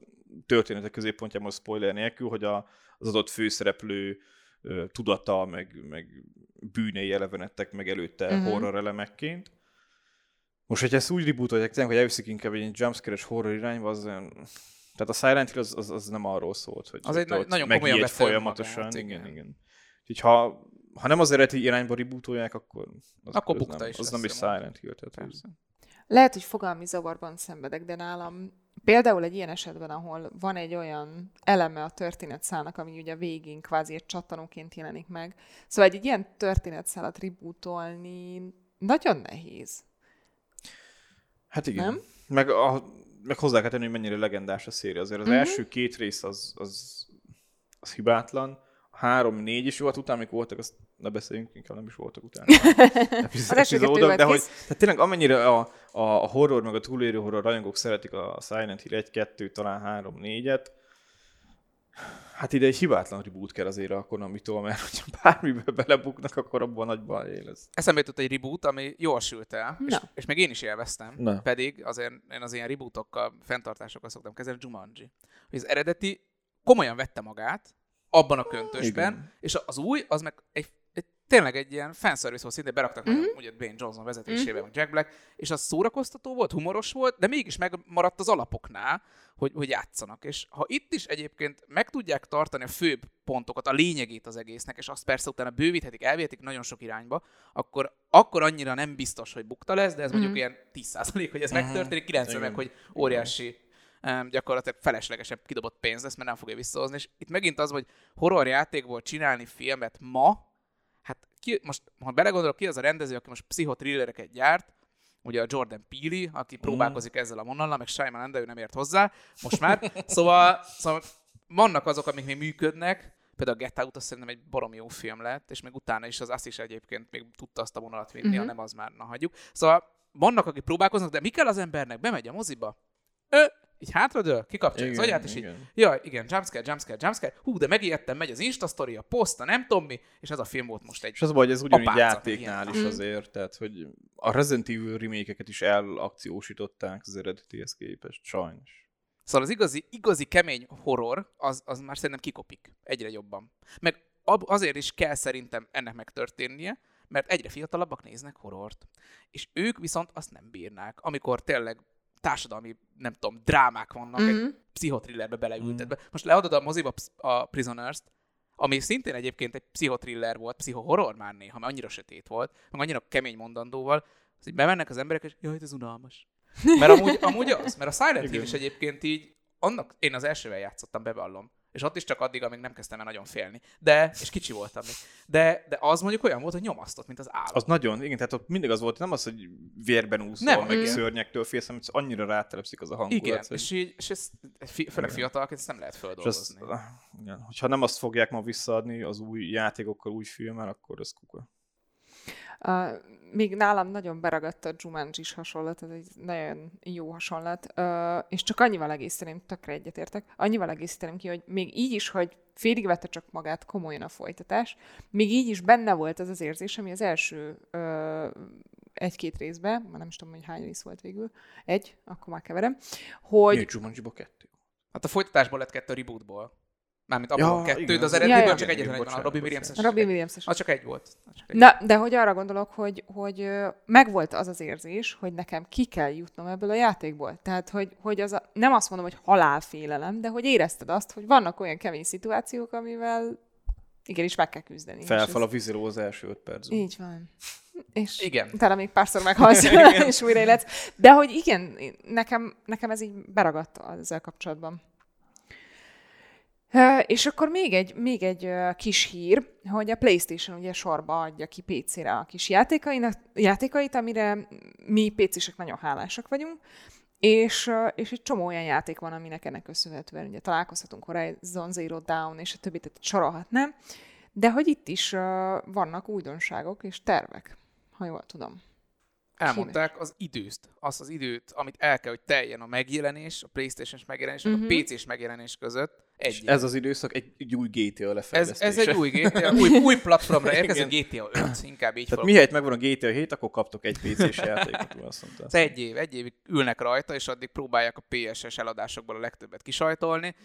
történetek középpontjában a spoiler nélkül, hogy a, az adott főszereplő ö, tudata, meg, meg bűnei elevenedtek meg előtte uh-huh. horror elemekként. Most, hogyha ezt úgy rebootolják, hogy elviszik inkább egy jumpscare-es horror irányba, az olyan... Tehát a Silent Hill az, az, az nem arról szólt, hogy Az egy nagy- nagyon komolyan folyamatosan. önmagát, igen, igen. igen. Úgyhogy ha, ha nem az eredeti irányba rebootolják, akkor az, Akkor az nem, is az nem is. Silent Hill. Tehát. Lehet, hogy fogalmi zavarban szenvedek, de nálam például egy ilyen esetben, ahol van egy olyan eleme a történetszálnak, ami ugye a végén kvázi egy csattanóként jelenik meg. Szóval egy ilyen történetszálat rebootolni nagyon nehéz. Hát igen. Nem? Meg, a, meg hozzá kell tenni, hogy mennyire legendás a széria. Azért az mm-hmm. első két rész az, az, az hibátlan. Három, négy is hát utána, amikor voltak, azt ne beszéljünk, inkább nem is voltak utána. Az epizódok, volt de hogy tehát tényleg amennyire a, a, a horror, meg a túlélő horror rajongók szeretik a Silent Hill 1, 2, talán 3, 4-et, hát ide egy hibátlan reboot kell azért a Konami-tól, mert hogyha bármibe belebuknak, akkor abban nagy baj lesz. Eszembe jutott egy reboot, ami jól sült el, és, Na. és még én is élveztem. Na. Pedig azért én az ilyen rebootokkal, fenntartásokkal szoktam kezelni, Jumanji. Az eredeti komolyan vette magát, abban a köntösben, Igen. és az új, az meg egy, egy tényleg egy ilyen fanservice volt, szintén beraktak Mhm. mm-hmm. ugye Dwayne Johnson vezetésével, mm-hmm. Jack Black, és az szórakoztató volt, humoros volt, de mégis megmaradt az alapoknál, hogy, hogy játszanak. És ha itt is egyébként meg tudják tartani a főbb pontokat, a lényegét az egésznek, és azt persze utána bővíthetik, elvihetik nagyon sok irányba, akkor, akkor annyira nem biztos, hogy bukta lesz, de ez mondjuk Mhm. ilyen 10% hogy ez Mhm. megtörténik, 90 meg, hogy óriási gyakorlatilag feleslegesebb kidobott pénz lesz, mert nem fogja visszahozni. És itt megint az, hogy horror játékból csinálni filmet ma, hát ki, most, ha belegondolok, ki az a rendező, aki most pszichotrillereket gyárt, ugye a Jordan Peele, aki próbálkozik ezzel a vonallal, meg Shyamalan, de ő nem ért hozzá, most már. Szóval, szóval vannak azok, amik még működnek, például a Get Out az szerintem egy baromi jó film lett, és még utána is az azt is egyébként még tudta azt a vonalat vinni, Mhm. uh-huh. ha nem az már, na hagyjuk. Szóval vannak, akik próbálkoznak, de mi kell az embernek? Bemegy a moziba, ő, így hátradől, kikapcsolja az agyát, és így, igen. jaj, igen, jumpscare, jumpscare, jumpscare, hú, de megijedtem, megy az Insta story, a poszt, a nem tudom mi, és ez a film volt most egy És az baj, ez ugyanúgy Apáca, játéknál meg is ilyen. azért, tehát hogy a Resident Evil remake is elakciósították az eredetihez képest, sajnos. Szóval az igazi, igazi kemény horror, az, az már szerintem kikopik egyre jobban. Meg azért is kell szerintem ennek megtörténnie, mert egyre fiatalabbak néznek horrort. És ők viszont azt nem bírnák, amikor tényleg társadalmi, nem tudom, drámák vannak, mm-hmm. egy Mhm. pszichothrillerbe beleültetve. Most leadod a moziba a Prisoners-t, ami szintén egyébként egy pszichotriller volt, pszichohorror már néha, mert annyira sötét volt, meg annyira kemény mondandóval, az így bemennek az emberek, és jaj, ez unalmas. Mert amúgy, amúgy az, mert a Silent Hill is egyébként így, annak, én az elsővel játszottam, bevallom. És ott is csak addig, amíg nem kezdtem el nagyon félni. De, és kicsi voltam még. De, de az mondjuk olyan volt, hogy nyomasztott, mint az állat. Az nagyon, igen, tehát ott mindig az volt, nem az, hogy vérben úszol, Nem, meg igen. szörnyektől félsz, hanem annyira rátelepszik az a hangulat. Igen, hogy... és, így, és ez, fi, főleg fiatalként ezt nem lehet És az, feldolgozni. igen, hogyha nem azt fogják ma visszaadni az új játékokkal, új filmmel, akkor ez kuka. Uh, még nálam nagyon beragadt a jumanji hasonlat, ez egy nagyon jó hasonlat, uh, és csak annyival egészíteném, tökre egyetértek, annyival egészíteném ki, hogy még így is, hogy félig vette csak magát komolyan a folytatás, még így is benne volt az az érzés, ami az első uh, egy-két részben, már nem is tudom, hogy hány rész volt végül, egy, akkor már keverem, hogy... Jumanji-ba kettő? Hát a folytatásból lett kettő a rebootból. Mármint abból Ja, a kettő, igen, de az eredetiből Ja, ja. csak egyetlen egy van, a Robin Williams. Robin williams Az csak egy volt. Csak egy. Na, de hogy arra gondolok, hogy, hogy megvolt az az érzés, hogy nekem ki kell jutnom ebből a játékból. Tehát, hogy, hogy az a, nem azt mondom, hogy halálfélelem, de hogy érezted azt, hogy vannak olyan kemény szituációk, amivel igenis meg kell küzdeni. Felfal a víziló az első öt percben. Így van. És Igen. utána még párszor meghalsz, és újra életsz. De hogy igen, nekem, nekem ez így beragadt ezzel kapcsolatban. És akkor még egy, még egy kis hír, hogy a PlayStation ugye sorba adja ki PC-re a kis játékait, amire mi PC-sek nagyon hálásak vagyunk, és, és egy csomó olyan játék van, aminek ennek köszönhetően ugye találkozhatunk Horizon Zero Dawn és a többit tehát sorolhatnám, de hogy itt is vannak újdonságok és tervek, ha jól tudom. Elmondták az időt, azt az időt, amit el kell, hogy teljen a megjelenés, a Playstation-es megjelenés, uh-huh. Mhm. a PC-s megjelenés között. Egy év. Ez az időszak egy, egy új GTA ez, lefejlesztése. ez egy új GTA, új, új platformra érkező GTA 5, inkább így Tehát mihelyt megvan a GTA 7, akkor kaptok egy PC-s játékot, azt mondta. Ez egy év, egy évig ülnek rajta, és addig próbálják a PSS eladásokból a legtöbbet kisajtolni.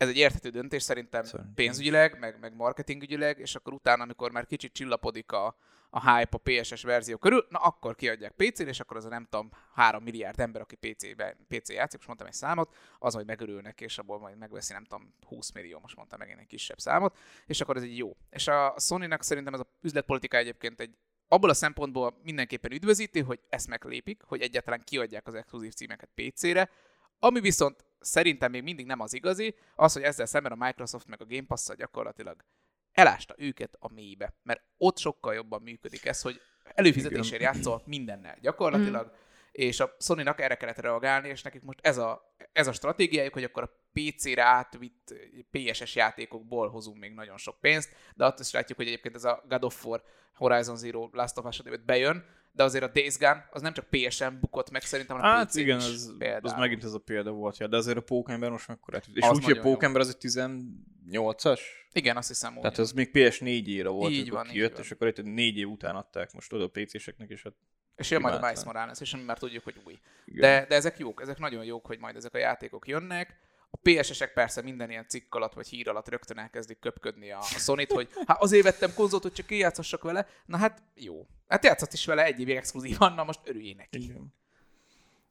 Ez egy érthető döntés szerintem Szerintem. pénzügyileg, meg, meg marketingügyileg, és akkor utána, amikor már kicsit csillapodik a, a hype a PSS verzió körül, na akkor kiadják PC-n, és akkor az a nem tudom, 3 milliárd ember, aki PC-ben, PC játszik, most mondtam egy számot, az majd megörülnek, és abból majd megveszi, nem tudom, 20 millió, most mondtam megint egy kisebb számot, és akkor ez egy jó. És a Sony-nak szerintem ez a üzletpolitika egyébként egy abból a szempontból mindenképpen üdvözíti, hogy ezt meglépik, hogy egyáltalán kiadják az exkluzív címeket PC-re, ami viszont szerintem még mindig nem az igazi, az, hogy ezzel szemben a Microsoft meg a Game Pass-szal gyakorlatilag elásta őket a mélybe. Mert ott sokkal jobban működik ez, hogy előfizetésért játszol mindennel gyakorlatilag, és a Sony-nak erre kellett reagálni, és nekik most ez a, ez a stratégiájuk, hogy akkor a PC-re átvitt PSS játékokból hozunk még nagyon sok pénzt, de azt is látjuk, hogy egyébként ez a God of War, Horizon Zero, Last of Us bejön, de azért a Days Gone az nem csak PSN bukott meg szerintem, hanem Hát igen, az, az megint ez a példa volt, ja, de azért a Pókember most mekkora. És Az úgy, hogy a. Pókember az egy 18-as? Igen, azt hiszem úgy. Tehát az még PS4 éra volt, Így van, így kijött, van. és akkor itt négy év után adták most oda a PC-seknek, és hát És jön majd a. Miles Morales, és már tudjuk, hogy új. igen. De, de ezek jók, ezek nagyon jók, hogy majd ezek a játékok jönnek. A PSS-ek persze minden ilyen cikk alatt vagy hír alatt rögtön elkezdik köpködni a, a sony hogy hát azért vettem konzolt, hogy csak játszassak vele. Na hát jó. Hát játszott is vele egy évig exkluzívan, na most örüljél neki. Igen.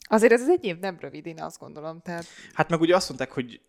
Azért ez az egy év nem rövid, én azt gondolom. Tehát Hát meg ugye azt mondták, hogy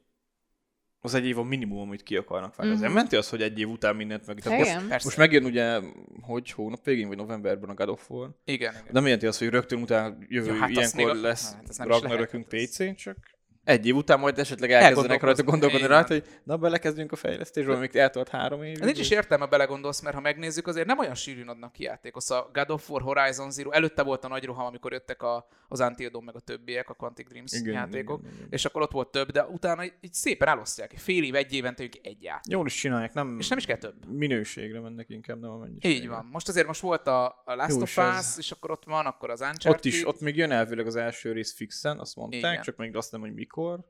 az egy év a minimum, amit ki akarnak vágni. Mhm. Mm-hmm. menti az, hogy egy év után mindent meg. Tehát most. Persze. most megjön ugye, hogy hónap végén, vagy novemberben a God of War. Igen, igen. Nem jelenti azt, hogy rögtön utána jövő Ja, hát ilyenkor még lesz hát Ragnarökünk. PC-n, csak egy év után majd esetleg elkezdenek rajta gondolkodni rajta, van. hogy na belekezdünk a fejlesztésbe, amíg eltart három évig. Ez nincs is értelme belegondolsz, mert ha megnézzük, azért nem olyan sűrűn adnak ki játékot. A God of War, Horizon Zero, előtte volt a nagy roham, amikor jöttek a, az Until Dawn meg a többiek, a Quantic Dreams Igen, játékok, igen, igen. és akkor ott volt több, de utána így, szépen elosztják. Fél év, egy évente ők egy játék. Jól is csinálják, nem, És nem is kell több. minőségre mennek inkább, nem a mennyiségre. Így van. Most azért most volt a, a Last Jó, of Us, és akkor ott van, akkor az Uncharted. Ott is, ott még jön elvileg az első rész fixen, azt mondták, igen. csak még azt nem, hogy mikor.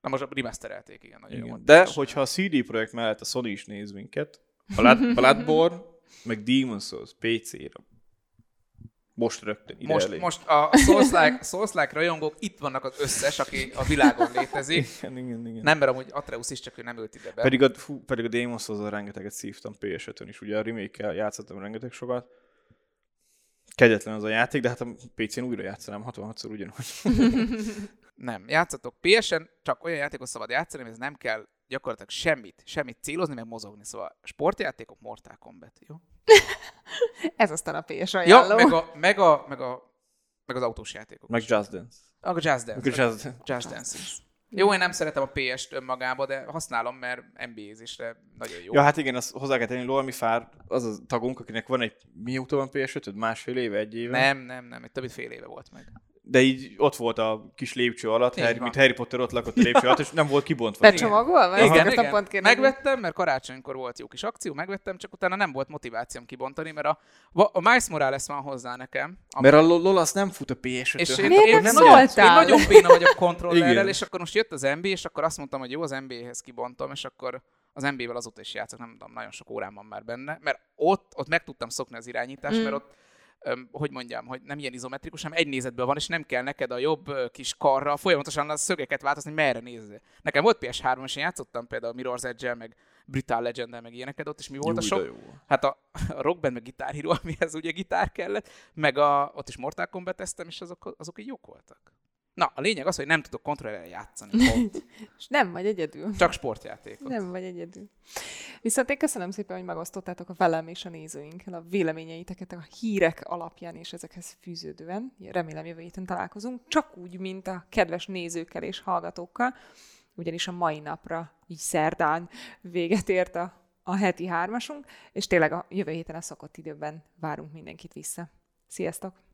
Na most remasterelték, igen, nagyon jó. Igen. mondtad. De hogyha a CD Projekt mellett a Sony is néz minket, Blood, Bloodborne, meg Demon's Souls PC-re. Most rögtön ide Most, elé. most a Souls-like, Souls-like rajongók itt vannak az összes, aki a világon létezik. Igen, igen, igen. Nem, mert amúgy Atreus is, csak ő nem ült ide be. Pedig a, fú, pedig a Demon's souls rengeteget szívtam ps is, ugye a remake játszottam rengeteg sokat. Kegyetlen az a játék, de hát a PC-n újra játszanám 66-szor ugyanúgy. Nem, játszatok PSN, csak olyan játékot szabad játszani, hogy ez nem kell gyakorlatilag semmit, semmit célozni, meg mozogni. Szóval sportjátékok, Mortal Kombat, jó? Ez aztán a PS Ja, ajánló. meg, a, meg, a, meg, a, meg az autós játékok. Meg Just Dance. A Just Dance. Meg a Just Dance. Just Dance. Jó, én nem szeretem a PS-t önmagába, de használom, mert NBA-zésre nagyon jó. Ja, hát igen, azt hozzá kell tenni, Lolmi Fár, az a tagunk, akinek van egy, mióta van ps 5 másfél éve, egy éve? Nem, nem, nem, egy több mint fél éve volt meg. De így ott volt a kis lépcső alatt, Harry, van. mint Harry Potter ott lakott a lépcső alatt, és nem volt kibontva. Becsomagolva? Igen, akartam igen. pont. Megvettem, mert karácsonykor volt jó kis akció, megvettem, csak utána nem volt motivációm kibontani, mert a, a Miles Morales van hozzá nekem. ami- Mert a Lola az nem fut a ps 5 és én, Miért én, nem nagyon, én szóltál? nagyon béna vagyok kontrollerrel, Igen. és akkor most jött az NBA, és akkor azt mondtam, hogy jó, az NBA-hez kibontom, és akkor az NBA-vel azóta is játszok, nem tudom, nagyon sok órám van már benne, mert ott, ott meg tudtam szokni az irányítást, Mm. mert ott hogy mondjam, hogy nem ilyen izometrikus, hanem egy nézetből van, és nem kell neked a jobb kis karra folyamatosan a szögeket változni, hogy merre nézze. Nekem volt PS3, és én játszottam például Mirror's edge meg Brutal legend meg ilyeneket ott, és mi volt a sok? jó. Hát a, a Rock Band, meg Guitar Hero, amihez ugye gitár kellett, meg a, ott is Mortal kombat és azok, azok így jók voltak. Na, a lényeg az, hogy nem tudok kontrollerrel játszani. És nem vagy egyedül. Csak sportjátékot. Nem vagy egyedül. Viszont én köszönöm szépen, hogy megosztottátok a velem és a nézőinkkel a véleményeiteket a hírek alapján és ezekhez fűződően. Remélem jövő héten találkozunk, csak úgy, mint a kedves nézőkkel és hallgatókkal, ugyanis a mai napra, így szerdán véget ért a, a heti hármasunk, és tényleg a jövő héten a szokott időben várunk mindenkit vissza. Sziasztok!